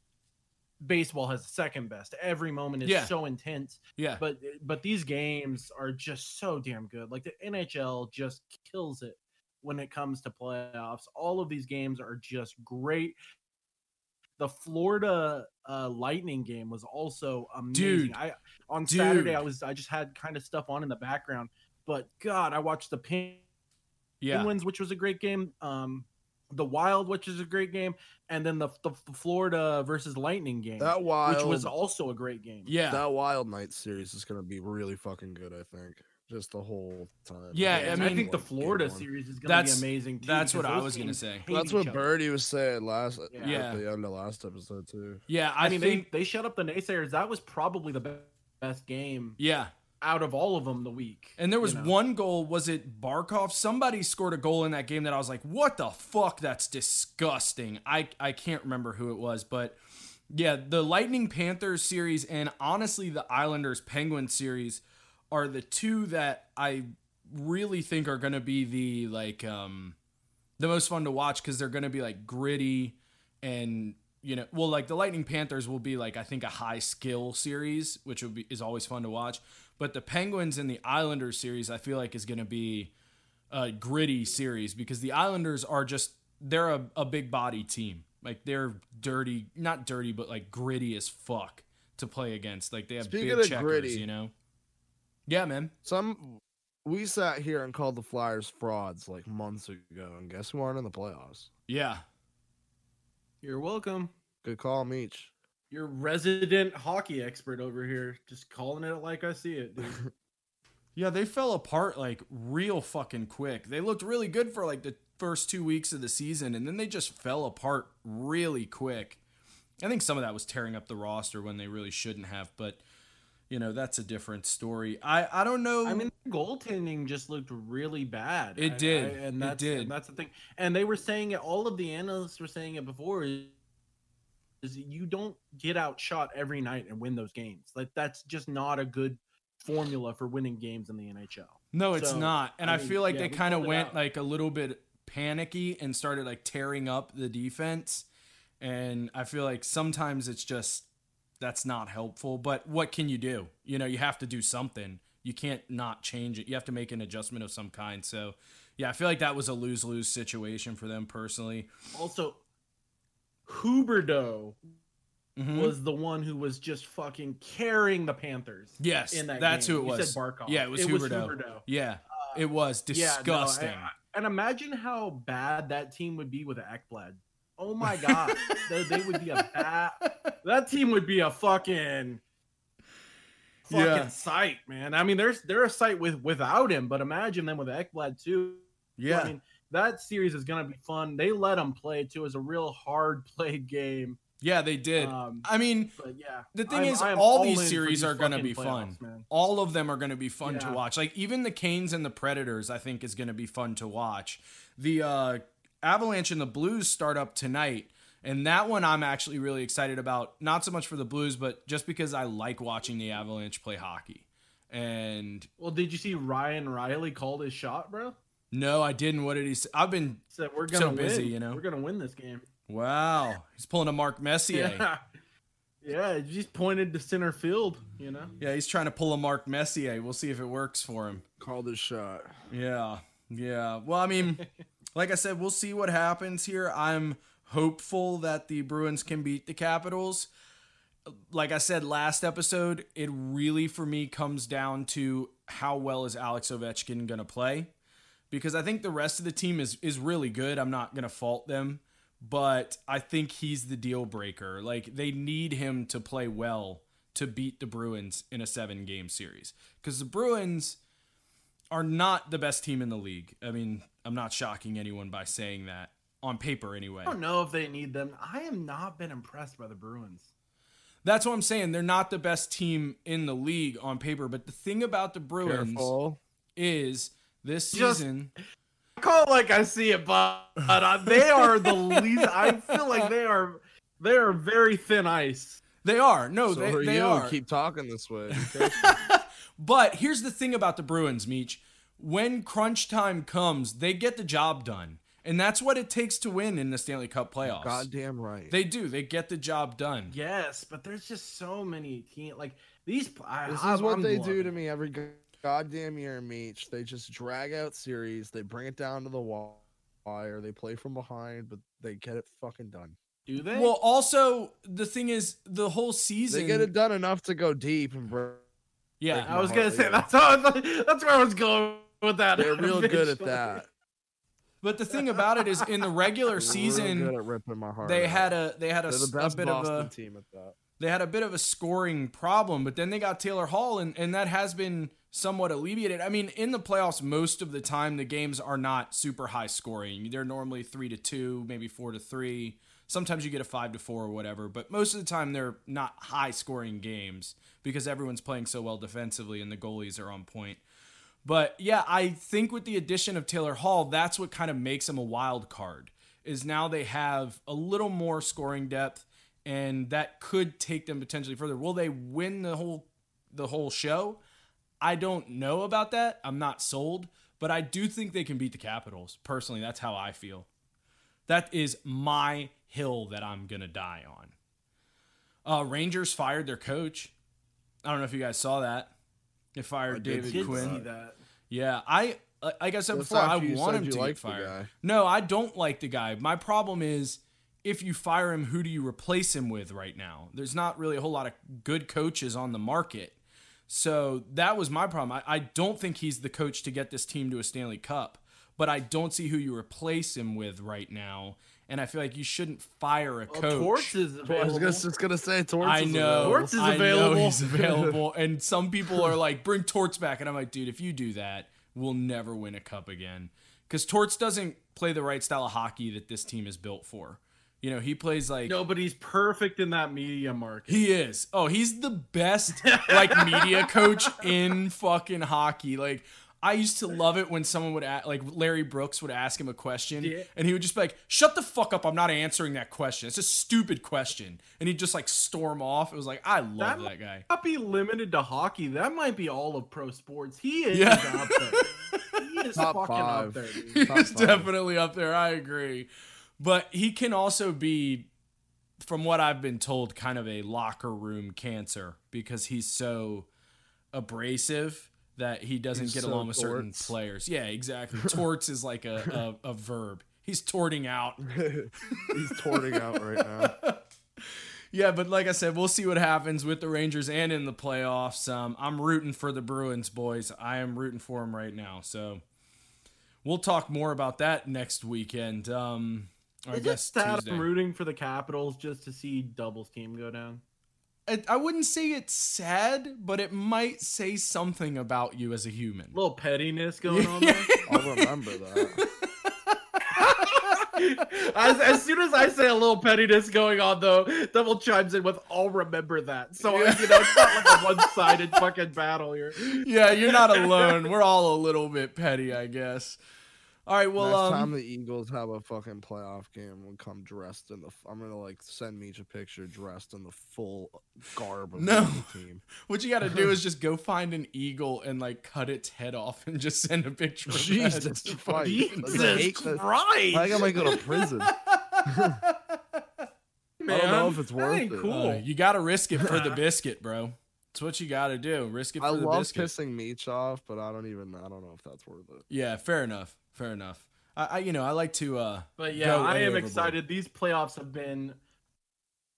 baseball has the second best. Every moment is Yeah. so intense yeah. but but these games are just so damn good. Like the NHL just kills it when it comes to playoffs. All of these games are just great. The Florida uh, Lightning game was also amazing. Dude. I on Saturday I was I just had kind of stuff on in the background, but God, I watched the Pen- yeah. Penguins, which was a great game. Um, the Wild, which is a great game, and then the, the Florida versus Lightning game, That wild, which was also a great game. Yeah. that Wild Night series is gonna be really fucking good. I think just the whole time. Yeah, I mean- I think the Florida series is going to be amazing too. that's what I was gonna say. hate That's what each other. Birdie was saying last Yeah. at the end of last episode too. yeah. I, I mean, think. they they shut up the naysayers. That was probably the best game yeah. out of all of them the week. And there was you know? one goal. Was it Barkov? Somebody scored a goal in that game that I was like, "What the fuck? That's disgusting." I I can't remember who it was, but yeah, the Lightning Panthers series and honestly the Islanders Penguins series are the two that I really think are going to be the like um the most fun to watch because they're going to be like gritty and you know well like the lightning panthers will be like i think a high skill series which will be is always fun to watch. But the penguins and the islanders series i feel like is going to be a gritty series because the islanders are just they're a, a big body team. Like they're dirty not dirty but like gritty as fuck to play against. Like they have Speaking big checkers gritty. you know yeah man Some we sat here and called the Flyers frauds like months ago, and guess who aren't in the playoffs? yeah You're welcome. Good call, Meech. Your resident hockey expert over here, just calling it like I see it, dude. [LAUGHS] Yeah, they fell apart like real fucking quick. They looked really good for like the first two weeks of the season, and then they just fell apart really quick. I think some of that was tearing up the roster when they really shouldn't have, but you know that's a different story. I I don't know. I mean, goaltending just looked really bad. It I- did. I- and It did. And that's the thing. And they were saying it. All of the analysts were saying it before. Is, you don't get outshot every night and win those games. Like that's just not a good formula for winning games in the NHL. no, it's so, not. And I, I mean, feel like yeah, they kind of went like a little bit panicky and started like tearing up the defense. And I feel like sometimes it's just that's not helpful. But what can you do? You know, you have to do something. You can't not change it. You have to make an adjustment of some kind. So, yeah, I feel like that was a lose lose situation for them personally. Also, Huberdeau Mhm. was the one who was just fucking carrying the Panthers. yes, in that that's game. who it You was. said Barkov. Yeah, it was It was Huberdeau. Huberdeau. Yeah, it was Yeah, no, I- disgusting. I- and imagine how bad that team would be with Ekblad. Oh my god, [LAUGHS] they, they would be a bad. That team would be a fucking fucking Yeah. sight, man. I mean, there's they're a sight with without him, but imagine them with Ekblad too. yeah, I mean, that series is gonna be fun. They let them play too. It was a real hard played game. Yeah, they did. Um, I mean, yeah, the thing I'm- is, I'm all all these series these are going to be fun. man. All of them are going to be fun to watch. Like even the Canes and the Predators, I think is going to be fun to watch. The uh, Avalanche and the Blues start up tonight, and that one I'm actually really excited about. Not so much for the Blues, but just because I like watching the Avalanche play hockey. And Well, did you see Ryan Riley called his shot, bro? no, I didn't. What did he say? I've been Said we're So gonna busy, win. you know? We're gonna win this game. wow. He's pulling a Mark Messier. [LAUGHS] Yeah, yeah. he Just pointed to center field. You know. Yeah, he's trying to pull a Mark Messier. We'll see if it works for him. Called his shot. Yeah. Yeah. Well, I mean, [LAUGHS] like I said, we'll see what happens here. I'm hopeful that the Bruins can beat the Capitals. Like I said last episode, it really for me comes down to how well is Alex Ovechkin going to play? Because I think the rest of the team is is really good. I'm not going to fault them, but I think he's the deal breaker. Like they need him to play well to beat the Bruins in a 7-game series. Cuz the Bruins are not the best team in the league. I mean, I'm not shocking anyone by saying that on paper anyway. I don't know if they need them. I have not been impressed by the Bruins. That's what I'm saying. They're not the best team in the league on paper, but the thing about the Bruins Careful. is this Just- season I call it like I see it, but, but uh, they are the least. I feel like they are they are very thin ice. they are. No, so they, are they you. are. Keep talking this way. Be. [LAUGHS] But here's the thing about the Bruins, Meech. When crunch time comes, they get the job done. And that's what it takes to win in the Stanley Cup playoffs. Goddamn right. They do. They get the job done. Yes, but there's just so many team like these. I, This I, is what I'm they loving do to me every go- goddamn year, Meech. They just drag out series. They bring it down to the wire. They play from behind, but they get it fucking done. Do they? Well, also the thing is, the whole season. They get it done enough to go deep and break. Yeah, I was gonna say that's how I thought- that's where I was going with that. They're real good at that. but the thing about it is, in the regular season, good at ripping my heart. they out. had a they had a, They're the a bit Boston of a team at that. they had a bit of a scoring problem, but then they got Taylor Hall, and, and that has been somewhat alleviated. I mean, in the playoffs, most of the time the games are not super high scoring. They're normally three to two, maybe four to three. Sometimes you get a five to four or whatever, but most of the time they're not high scoring games because everyone's playing so well defensively and the goalies are on point. But yeah, I think with the addition of Taylor Hall, that's what kind of makes him a wild card. Is now they have a little more scoring depth, and that could take them potentially further. Will they win the whole the whole show? I don't know about that. I'm not sold, but I do think they can beat the Capitals. Personally, that's how I feel. That is my hill that I'm gonna die on. Uh, Rangers fired their coach. I don't know if you guys saw that. They fired I David Quinn. Yeah, I uh, like I said That's before, I want him to get the fired. No, I don't like the guy. My problem is if you fire him, who do you replace him with right now? There's not really a whole lot of good coaches on the market. So that was my problem. I, I don't think he's the coach to get this team to a Stanley Cup, but I don't see who you replace him with right now. And I feel like you shouldn't fire a Well, coach. Torts is I was just, just gonna say Torts. I is know. available. Torts is I know available. he's [LAUGHS] available. and some people are like, bring Torts back. And I'm like, dude, if you do that, we'll never win a cup again. Because Torts doesn't play the right style of hockey that this team is built for. You know, he plays like. no, but he's perfect in that media market. He is. Oh, he's the best like media coach in fucking hockey. Like I used to love it when someone would ask, like Larry Brooks would ask him a question Yeah. and he would just be like, "Shut the fuck up. I'm not answering that question. It's a stupid question." And he'd just like storm off. It was like, I love That that, guy. not be limited to hockey. That might be all of pro sports. He is Yeah. up there. He is Top fucking five. up there, dude. He's definitely up there. I agree. But he can also be, from what I've been told, kind of a locker room cancer because he's so abrasive that he doesn't He's get so along with certain players. Yeah, exactly. [LAUGHS] Torts is like a, a, a verb. He's torting out. [LAUGHS] He's torting out right now. [LAUGHS] Yeah, but like I said, we'll see what happens with the Rangers and in the playoffs. Um, I'm rooting for the Bruins, boys. I am rooting for them right now. So we'll talk more about that next weekend. Um, I Is it guess sad Tuesday. I'm rooting for the Capitals just to see Doubles team go down? I, I wouldn't say it's sad, but it might say something about you as a human. A little pettiness [LAUGHS] going on there. [LAUGHS] I'll remember that. [LAUGHS] as, as soon as I say a little pettiness going on, though, Devil chimes in with "I'll remember that." So you know, it's not like a one-sided fucking battle here. yeah, you're not alone. We're all a little bit petty, I guess. All right, well, Next um, time the Eagles have a fucking playoff game, we'll come dressed in the. I'm gonna like send Meech a picture dressed in the full garb of No. the [LAUGHS] team. what you got to do [LAUGHS] is just go find an eagle and like cut its head off and just send a picture. Of that Jesus to Christ. fucking- That's a hate- Jesus Christ! I think I might go to prison. [LAUGHS] I don't know if it's worth it. Cool. Uh, you got to risk it for the biscuit, bro. It's what you got to do. Risk it for I the love biscuit. pissing Meech off, but I don't even. I don't know if that's worth it. Yeah, fair enough. Fair enough. I, I you know, I like to uh But yeah, go I am overboard. excited. These playoffs have been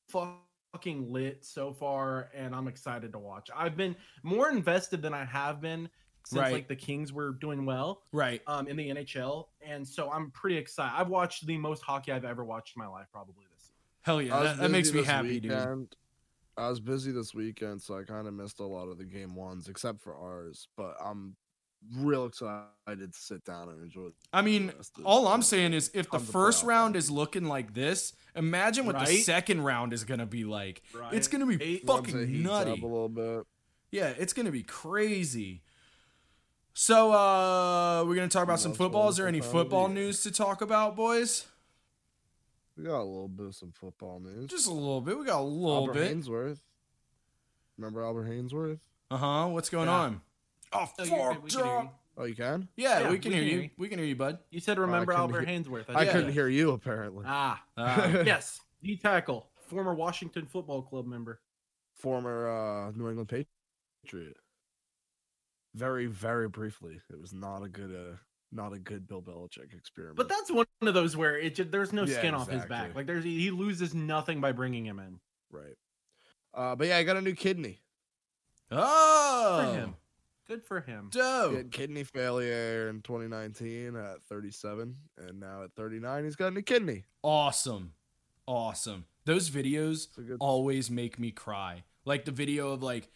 fucking lit so far, and I'm excited to watch. I've been more invested than I have been since Right. like the Kings were doing well right. um, in the NHL, and so I'm pretty excited. I've watched the most hockey I've ever watched in my life, probably this season. Hell yeah. I That, that makes me this happy, dude. I was busy this weekend, so I kind of missed a lot of the game ones, except for ours. But I'm real excited to sit down and enjoy. I mean, the rest of- all I'm saying is if the first round is looking like this, imagine what the second round is going to be like. Right? It's going to be Eight- fucking nutty. a little bit. Yeah, it's going to be crazy. So, uh, we're going to talk about some football. Is there any football news to talk about, boys? We got a little bit of some football news. Just a little bit. We got a little Albert bit. Haynesworth. Remember Albert Haynesworth? Uh huh. What's going Yeah. on? Oh, Oh, you're good, we can hear you. Oh, you can? Yeah, Yeah, we can we hear can you. hear. We can hear you, bud. You said remember couldn't Albert hear- Haynesworth. I Yeah. couldn't hear you apparently. Ah, Uh, [LAUGHS] yes, D tackle, former Washington Football Club member. Former uh, New England Patriot. Very, very briefly. It was not a good, uh, not a good Bill Belichick experiment. But that's one of those where it just, there's no Yeah, skin off his back. Like there's he loses nothing by bringing him in. right. Uh, but yeah, I got a new kidney. oh, For him, good for him. He had kidney failure in 2019 at 37, and now at 39, he's got a new kidney. Awesome, awesome. Those videos good. always make me cry. Like the video of like,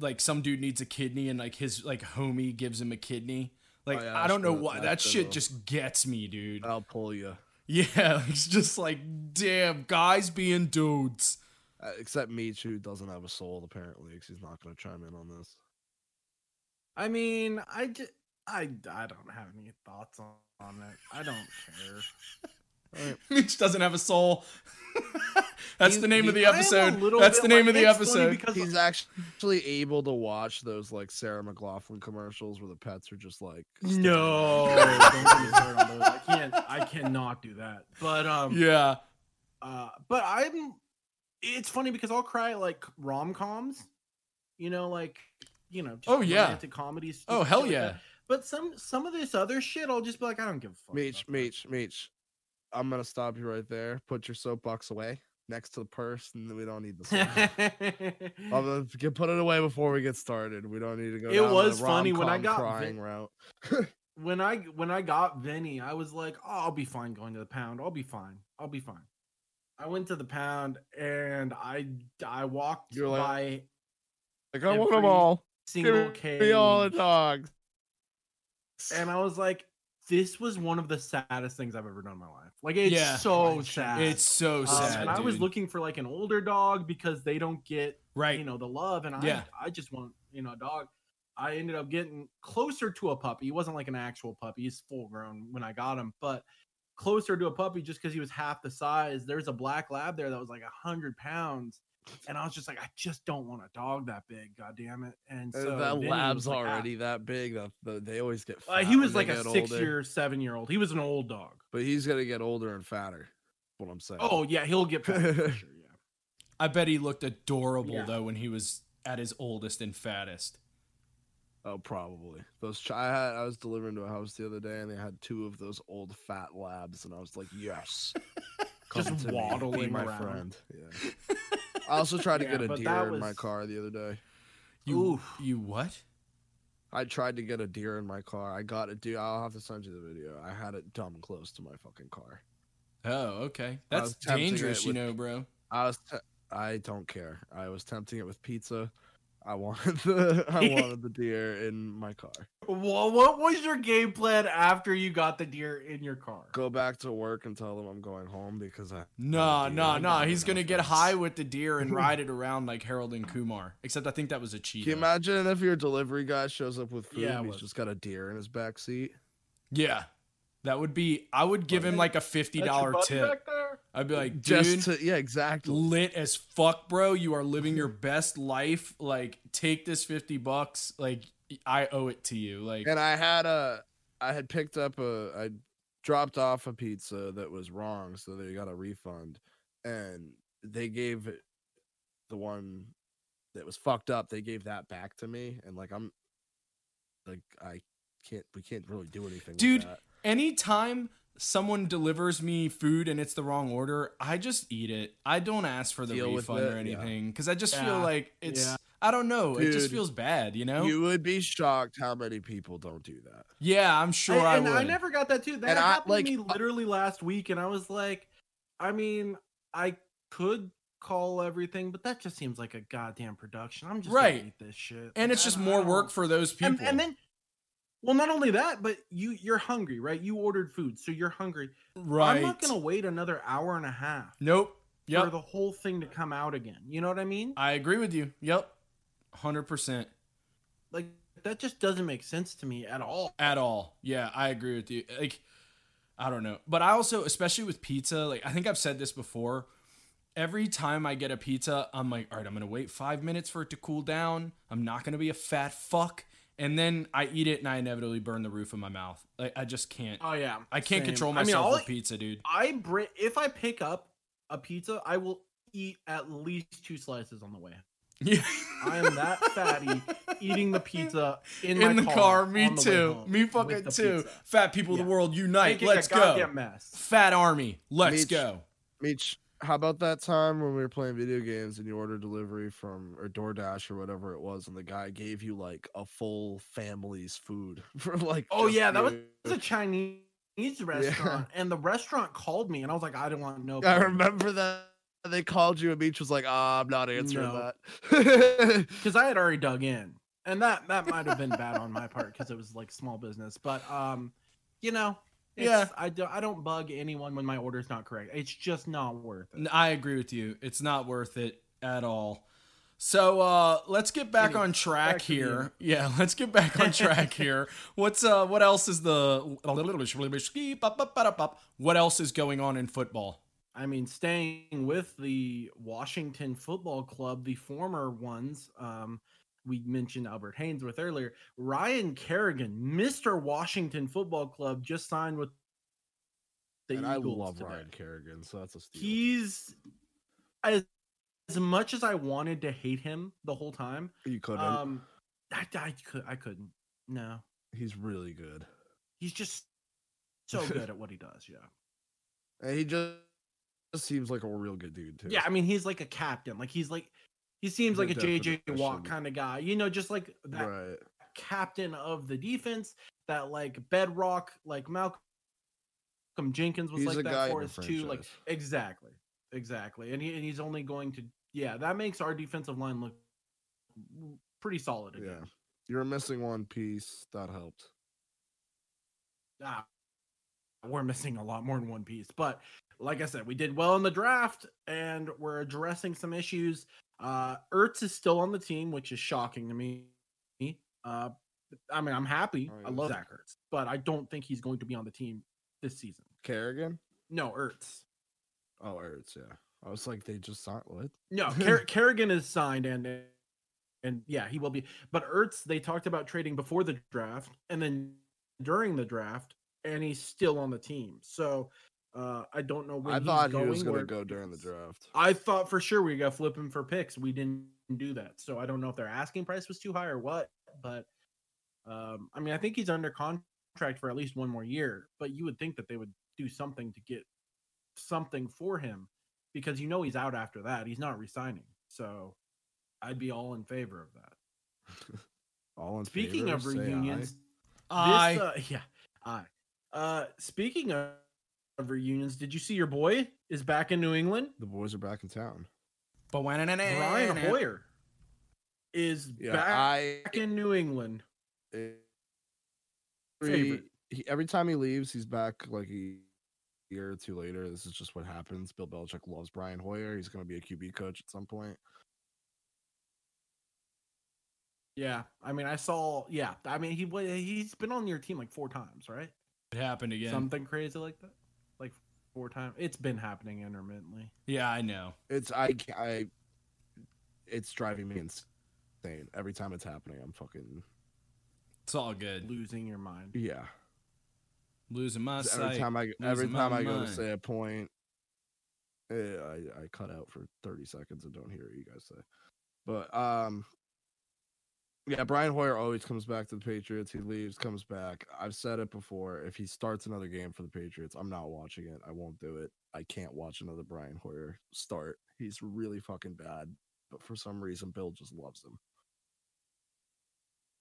like some dude needs a kidney and like his like homie gives him a kidney. Like Oh, yeah, I don't know why that shit the- just gets me, dude. I'll pull you. [LAUGHS] Yeah, it's just like damn guys being dudes. Uh, except Meech, who doesn't have a soul apparently, because he's not going to chime in on this. I mean, I just, I, I don't have any thoughts on, on it. I don't care. Mitch [LAUGHS] doesn't have a soul. [LAUGHS] That's He's- the name of the I am a episode. That's the name like- of the episode. because He's actually able to watch those like Sarah McLachlan commercials where the pets are just like no, [LAUGHS] don't get me started on those. I can't, I cannot do that. But um, Yeah. Uh, but I'm. It's funny because I'll cry at, like rom coms, you know, like you know. Just Oh, yeah. romantic comedies. Oh hell shit like yeah. that. But some some of this other shit, I'll just be like, I don't give a fuck. Meech, about Meech, Meech. I'm gonna stop you right there. Put your soapbox away next to the purse, and we don't need this. one. I'm gonna put it away before we get started. We don't need to go. It down the was funny when I got crying vi- route. [LAUGHS] when I when I got Vinny, I was like, oh, I'll be fine going to the pound. I'll be fine. I'll be fine. I went to the pound and I I walked You're like, by Like I want them Every all. Single cage. me all the dogs. and I was like, this was one of the saddest things I've ever done in my life. Like it's Yeah. so sad. It's so Um, sad. and I was looking for like an older dog because they don't get right. you know the love, and I Yeah. I just want you know a dog. I ended up getting closer to a puppy. He wasn't like an actual puppy. He's full grown when I got him, but closer to a puppy just because he was half the size. There's a black lab there that was like a hundred pounds. And I was just like, I just don't want a dog that big, god damn it. And Uh, so that Vinny lab's was like, "Ah." already that big. That the, they always get. Uh, he was like a six older, year, seven year old. He was an old dog. but he's gonna get older and fatter. What I'm saying. Oh yeah, he'll get fat for [LAUGHS] sure. Yeah. I bet he looked adorable Yeah. though when he was at his oldest and fattest. Oh, probably. Those ch- I had I was delivering to a house the other day, and they had two of those old fat labs, and I was like, yes, [LAUGHS] Just come me, waddling my around. friend. Yeah. [LAUGHS] I also tried to Yeah, get a deer that in my car the other day. You Oof. you what? I tried to get a deer in my car. I got a deer. I'll have to send you the video. I had it dumb close to my fucking car. Oh, okay. That's was tempting it dangerous, you know, bro. I was. Te- I don't care. I was tempting it with pizza. I wanted the I [LAUGHS] wanted the deer in my car. Well, what was your game plan after you got the deer in your car? Go back to work and tell them I'm going home because I No, no, no. He's gonna get high with the deer and ride it around like Harold and Kumar. Except I think that was a cheat. Can you imagine if your delivery guy shows up with food Yeah, and he's was. just got a deer in his back seat? Yeah, that would be. I would give him like a fifty That's your dollar buddy tip. I'd be like, dude, Just to yeah, exactly. lit as fuck, bro. You are living your best life. Like, take this fifty bucks. Like, I owe it to you. Like, And I had a I had picked up a I dropped off a pizza that was wrong, so they got a refund. And they gave it the one that was fucked up, they gave that back to me. And like I'm like I can't we can't really do anything Dude, with that. Anytime someone delivers me food and it's the wrong order, I just eat it. I don't ask for the Deal refund or anything because I just feel like it's. yeah. I don't know. it just feels bad, you know. You would be shocked how many people don't do that. yeah, I'm sure I, and would. I never got that too. That And I, happened like, to me literally last week, and I was like, I mean, I could call everything, but that just seems like a goddamn production. I'm just Right. gonna eat this shit, and Like, it's just more I work for those people. And, and then, well, not only that, but you you're hungry, right? You ordered food, so you're hungry. right. I'm not gonna wait another hour and a half Nope. for the whole thing to come out again. You know what I mean? I agree with you. Yep. Hundred percent. Like that just doesn't make sense to me at all. at all. Yeah, I agree with you. Like, I don't know, but I also, especially with pizza, like I think I've said this before. Every time I get a pizza, I'm like, all right, I'm gonna wait five minutes for it to cool down. I'm not gonna be a fat fuck, and then I eat it and I inevitably burn the roof of my mouth. Like I just can't. Oh yeah, I can't same. control I mean, myself all with pizza, dude. I bring if I pick up a pizza, I will eat at least two slices on the way. Yeah. I am that [LAUGHS] fatty eating the pizza in, in my the car. Me on the way too. Me fucking too. pizza. Fat people of the world unite. Making Let's go. mess. Fat army. Let's Meech. go. Meech, how about that time when we were playing video games and you ordered delivery from or DoorDash or whatever it was, and the guy gave you like a full family's food [LAUGHS] for like. Oh yeah, that was a Chinese [LAUGHS] restaurant, and the restaurant called me, and I was like, I don't want no. I remember that they called you and Meech was like, "Ah, I'm not answering No. that." [LAUGHS] because I had already dug in, and that that might have been bad on my part because it was like small business. But um, you know, it's, Yeah. I don't I don't bug anyone when my order's not correct. It's just not worth it. I agree with you. It's not worth it at all. So uh let's get back Anyway, on track back here. Yeah, [LAUGHS] let's get back on track [LAUGHS] here. What's uh what else is the what else is going on in football? I mean, staying with the Washington Football Club, the former ones, um, we mentioned Albert Haynesworth earlier. Ryan Kerrigan, Mr. Washington Football Club, just signed with the and I love today. Ryan Kerrigan, so that's a steal. He's as, as much as I wanted to hate him the whole time. you couldn't. Um, I, I could I couldn't. No, He's really good, he's just so [LAUGHS] good at what he does. Yeah. and he just seems like a real good dude too. Yeah, I mean, he's like a captain. Like he's like he seems like a JJ. Watt kind of guy. You know, just like that right. captain of the defense, that like bedrock, like Malcolm Jenkins was He's like that for us too. Like exactly, exactly. And he and he's only going to yeah, that makes our defensive line look pretty solid again. Yeah, you're missing one piece. That helped. Ah, we're missing a lot more than one piece. But like I said, we did well in the draft and we're addressing some issues. Uh Ertz is still on the team, which is shocking to me. Uh I mean, I'm happy. Oh, I love Zach Ertz, but I don't think he's going to be on the team this season. Kerrigan. No, Ertz. Oh, Ertz. Yeah, I was like, they just signed what? No, [LAUGHS] Ker- Kerrigan is signed and and yeah, he will be. But Ertz, they talked about trading before the draft and then during the draft, and he's still on the team. So uh, I don't know when I he's thought he going, was gonna go during the draft. I thought for sure we got flipping for picks. We didn't do that, so I don't know if their asking price was too high or what. But um, I mean, I think he's under contract for at least one more year. But you would think that they would do something to get something for him because you know he's out after that. He's not resigning, so I'd be all in favor of that. [LAUGHS] All in Speaking favor, of reunions, I this, uh, [LAUGHS] yeah, I. Uh, speaking of, of reunions, did you see your boy is back in New England? the boys are back in town. But when Brian Hoyer is Yeah, back I in New England. every, he, every time he leaves, he's back like a year or two later. This is just what happens. Bill Belichick loves Brian Hoyer. He's going to be a QB coach at some point. Yeah, I mean, I saw. Yeah, I mean, he wa- he's been on your team like four times, right? It happened again. Something crazy like that, like four times. It's been happening intermittently. Yeah, I know. It's I I. It's driving me insane every time it's happening. I'm fucking It's all good. Losing your mind. yeah. Losing my every sight. time I every losing my time I go to say a point, eh, I I cut out for thirty seconds and don't hear what you guys say. But um, yeah, Brian Hoyer always comes back to the Patriots. He leaves, comes back. I've said it before. If he starts another game for the Patriots, I'm not watching it. I won't do it. I can't watch another Brian Hoyer start. He's really fucking bad. But for some reason, Bill just loves him.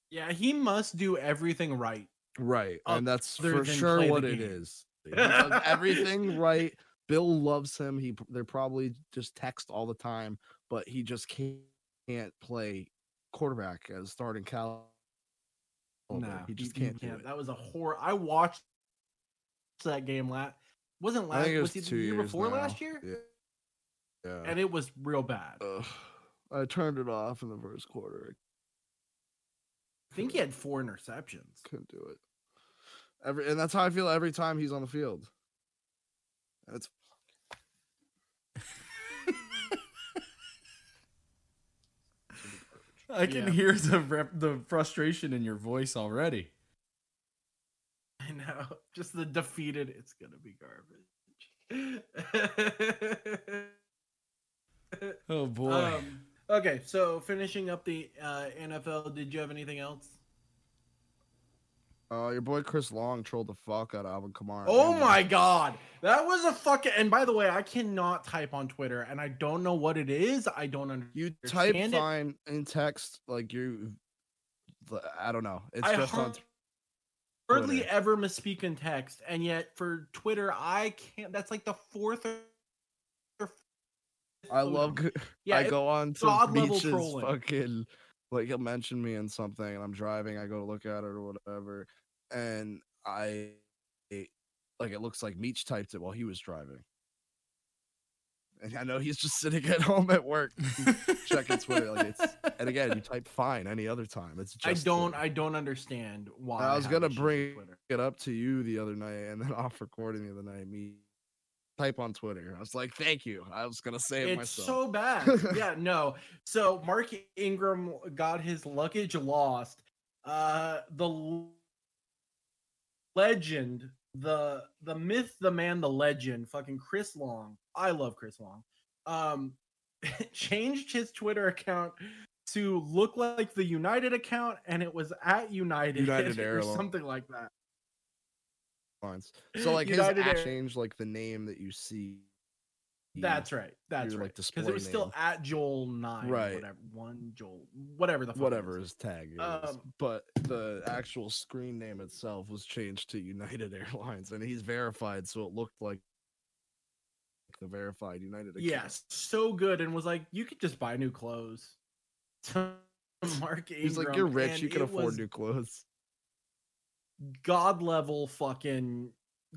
Yeah, he must do everything right. Right. And that's for sure what it is. game. [LAUGHS] He does everything right. Bill loves him. He they're probably just text all the time, but he just can't play quarterback as starting Cal. No, he just can't do it. That was a horror. I watched that game last. Wasn't last. it was, was the year before now. last year? Yeah. Yeah. And it was real bad. Ugh. I turned it off in the first quarter. I think he had four interceptions. couldn't do it. Every and that's how I feel every time he's on the field. That's I can Yeah. hear the rep- the frustration in your voice already. I know. Just the defeated. It's gonna be garbage. [LAUGHS] Oh boy. um, okay, so finishing up the uh, NFL. Did you have anything else? Uh, your boy Chris Long trolled the fuck out of Alvin Kamara. Oh and, my god, that was a fucking. And by the way, I cannot type on Twitter, and I don't know what it is. I don't understand. You type it. fine in text like you. I don't know. It's I just on. hardly Twitter. ever misspeak in text, and yet for Twitter, I can't. That's like the fourth or. or I love. Yeah, I go on to level trolling. fucking like he'll mention me in something, and I'm driving. I go to look at it or whatever, and I it, like it looks like Meech typed it while he was driving. And I know he's just [LAUGHS] sitting at home at work [LAUGHS] checking Twitter. Like it's, and again, you type fine any other time. It's just I don't. Twitter. I don't understand why. I was have gonna bring it up to you the other night, and then [LAUGHS] off recording the other night, me type on Twitter. I was like, "Thank you." I was gonna say it It's myself. so bad. yeah, no. So Mark Ingram got his luggage lost. Uh the legend, the the myth, the man, the legend, fucking Chris Long. I love Chris Long. Um [LAUGHS] changed his Twitter account to look like the United account and it was at United, United [LAUGHS] or something like that. So like his United app Air- changed like the name that you see. That's right. That's right. Because display it was still at Joel nine, Right. Whatever, one Joel, whatever the fuck whatever is. his tag is. Um, but the actual screen name itself was changed to United [LAUGHS] Airlines, and he's verified, so it looked like the verified United. account. Yes, so good, and was like, you could just buy new clothes. [LAUGHS] Mark Ingram, he's like, "You're rich, you can afford new clothes." God level, fucking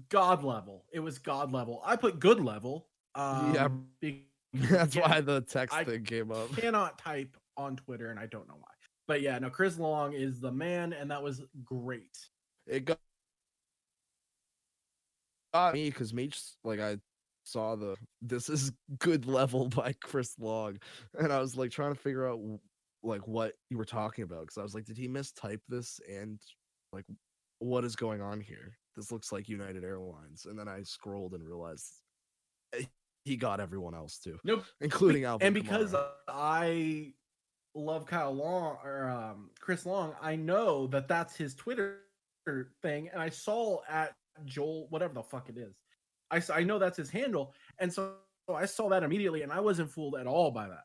God level. It was God level. I put good level. Um, [LAUGHS] Yeah, That's yeah, why the text I thing came up. cannot type on Twitter, and I don't know why. But yeah, no, Chris Long is the man, and that was great. It got, got me because Meech like I saw the this is good level [LAUGHS] by Chris Long, and I was like trying to figure out like what you were talking about because I was like, did he mistype this and like what is going on here? This looks like United Airlines, and then I scrolled and realized he got everyone else too, Nope. including Alvin. and because Kamara. I love Kyle Long or um, Chris Long, I know that that's his Twitter thing, and I saw at Joel whatever the fuck it is. I I know that's his handle, and so I saw that immediately, and I wasn't fooled at all by that.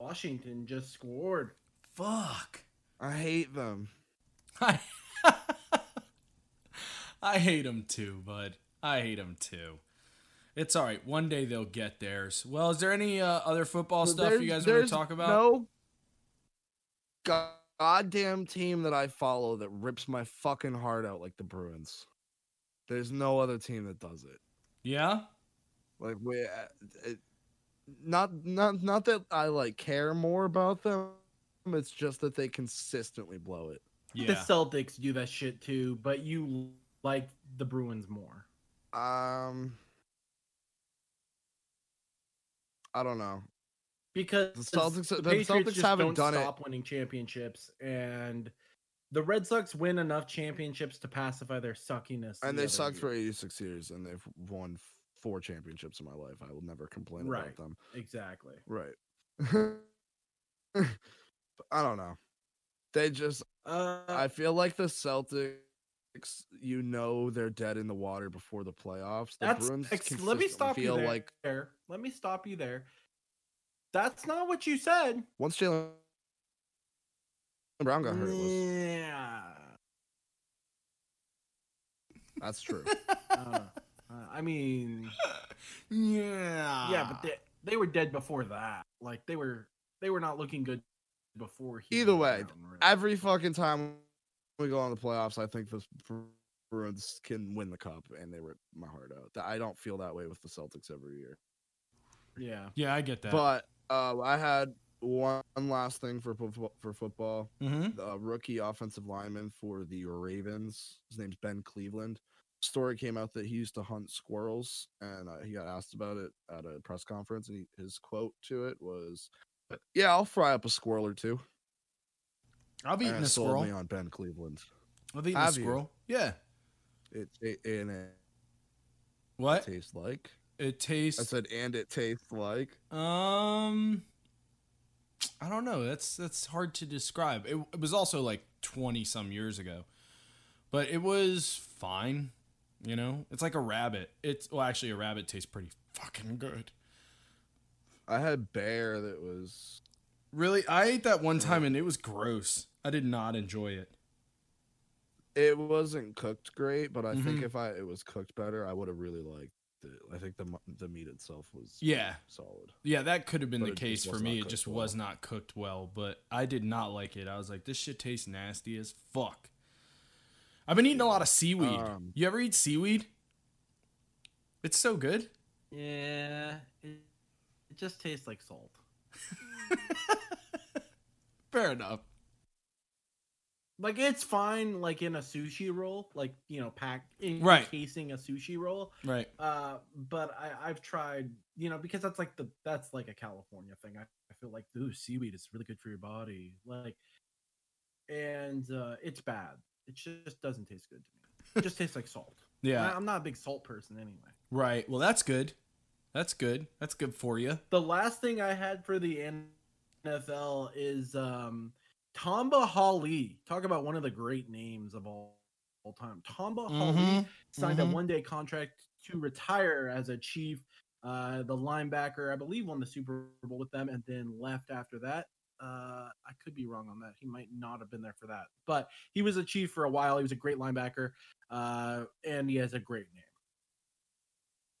Washington just scored. Fuck. I hate them. I [LAUGHS] I hate them too, bud. I hate them too. It's all right. One day they'll get theirs. Well, is there any uh, other football stuff you guys want to talk about? No, goddamn team that I follow that rips my fucking heart out like the Bruins. There's no other team that does it. Yeah. Like we, uh, it, not not not that I like care more about them. It's just that they consistently blow it. Yeah. The Celtics do that shit too, but you like the Bruins more. Um, I don't know. because The Celtics- the Patriots Celtics just haven't don't done it. stop winning championships, and the Red Sox win enough championships to pacify their suckiness. And the they sucked for 86 years, and they've won four championships in my life. I will never complain Right. about them. exactly. Right. [LAUGHS] I don't know. They just Uh, I feel like the Celtics, you know, they're dead in the water before the playoffs. The that's Bruins ex- let me stop you there. like Let me stop you there. That's not what you said. once Jaylen Brown got hurt, was, Yeah. that's true. [LAUGHS] Uh, uh, I mean, [LAUGHS] Yeah. yeah, but they, they were dead before that. Like they were they were not looking good before. He Either way, down, really. Every fucking time we go on the playoffs, I think the Bruins can win the cup, and they rip my heart out. I don't feel that way with the Celtics every year. yeah. Yeah, I get that. But uh, I had one last thing for for football. mm-hmm. the rookie offensive lineman for the Ravens. His name's Ben Cleveland. Story came out that he used to hunt squirrels, and uh, he got asked about it at a press conference. And he, his quote to it was, "Yeah, I'll fry up a squirrel or two. I've eaten a it sold squirrel. me on Ben Cleveland. I've eaten a Have you? squirrel. Yeah. It, it and it What? tastes like. It tastes. I said, and it tastes like. Um, I don't know. That's that's hard to describe. It, it was also like twenty some years ago, but it was fine. You know, it's like a rabbit. It's well, actually, a rabbit tastes pretty fucking good. I had bear that was. Really, I ate that one time and it was gross. I did not enjoy it. It wasn't cooked great, but I think Mhm. if I it was cooked better, I would have really liked it. I think the the meat itself was Yeah. solid. Yeah, that could have been But the case for me. It just well. was not cooked well, but I did not like it. I was like, this shit tastes nasty as fuck. I've been eating a lot of seaweed. Um, you ever eat seaweed? It's so good. Yeah. It, it just tastes like salt. [LAUGHS] Fair enough. Like it's fine, like in a sushi roll, like you know, pack in Right. encasing a sushi roll. Right. Uh, but I, I've tried, you know, because that's like the that's like a California thing. I, I feel like ooh, seaweed is really good for your body, like, and uh, it's bad. It just doesn't taste good to me. It just tastes like salt. [LAUGHS] Yeah. I, I'm not a big salt person anyway. Right. Well, that's good. That's good. That's good for you. The last thing I had for the NFL is um, Tamba Hali. Talk about one of the great names of all, all time. Tamba Hali Mhm. signed mhm. a one day contract to retire as a chief. Uh, the linebacker, I believe, won the Super Bowl with them and then left after that. Uh, I could be wrong on that. He might not have been there for that, but he was a chief for a while. He was a great linebacker, uh, and he has a great name.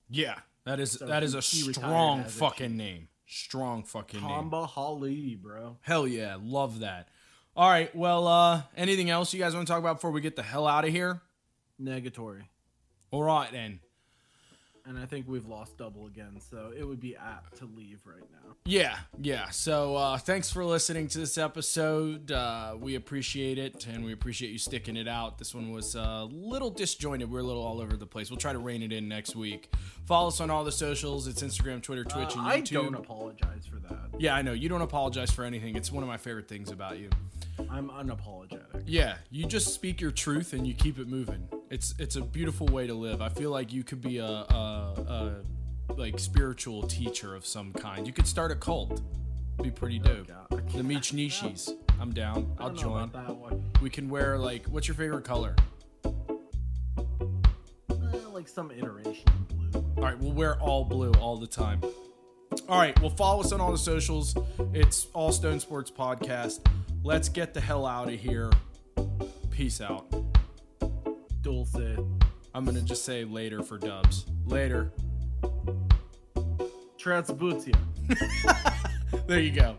Yeah. That is So that is he- a strong as a fucking name. Strong fucking name. Tamba Hali, bro. Hell yeah, love that. All right, well, uh, anything else you guys want to talk about before we get the hell out of here? Negatory. All right then. And I think we've lost double again, so it would be apt to leave right now. Yeah, yeah. So uh, thanks for listening to this episode. Uh, we appreciate it, and we appreciate you sticking it out. This one was a little disjointed. We're a little all over the place. We'll try to rein it in next week. Follow us on all the socials. It's Instagram, Twitter, Twitch, Uh, and YouTube. I don't apologize for that. yeah, I know. You don't apologize for anything. It's one of my favorite things about you. I'm unapologetic. Yeah, you just speak your truth and you keep it moving. It's it's a beautiful way to live. I feel like you could be a, a, a like spiritual teacher of some kind. You could start a cult. Be pretty dope. God. The Meech Nishis. I'm down. I'll join. about that one. We can wear like what's your favorite color? Uh, like some iteration of blue. All right, we'll wear all blue all the time. All right, well follow us on all the socials. It's All Stone Sports Podcast. Let's get the hell out of here. Peace out. Dulce. I'm gonna just say later for dubs. Later. Transbutia. [LAUGHS] There you go.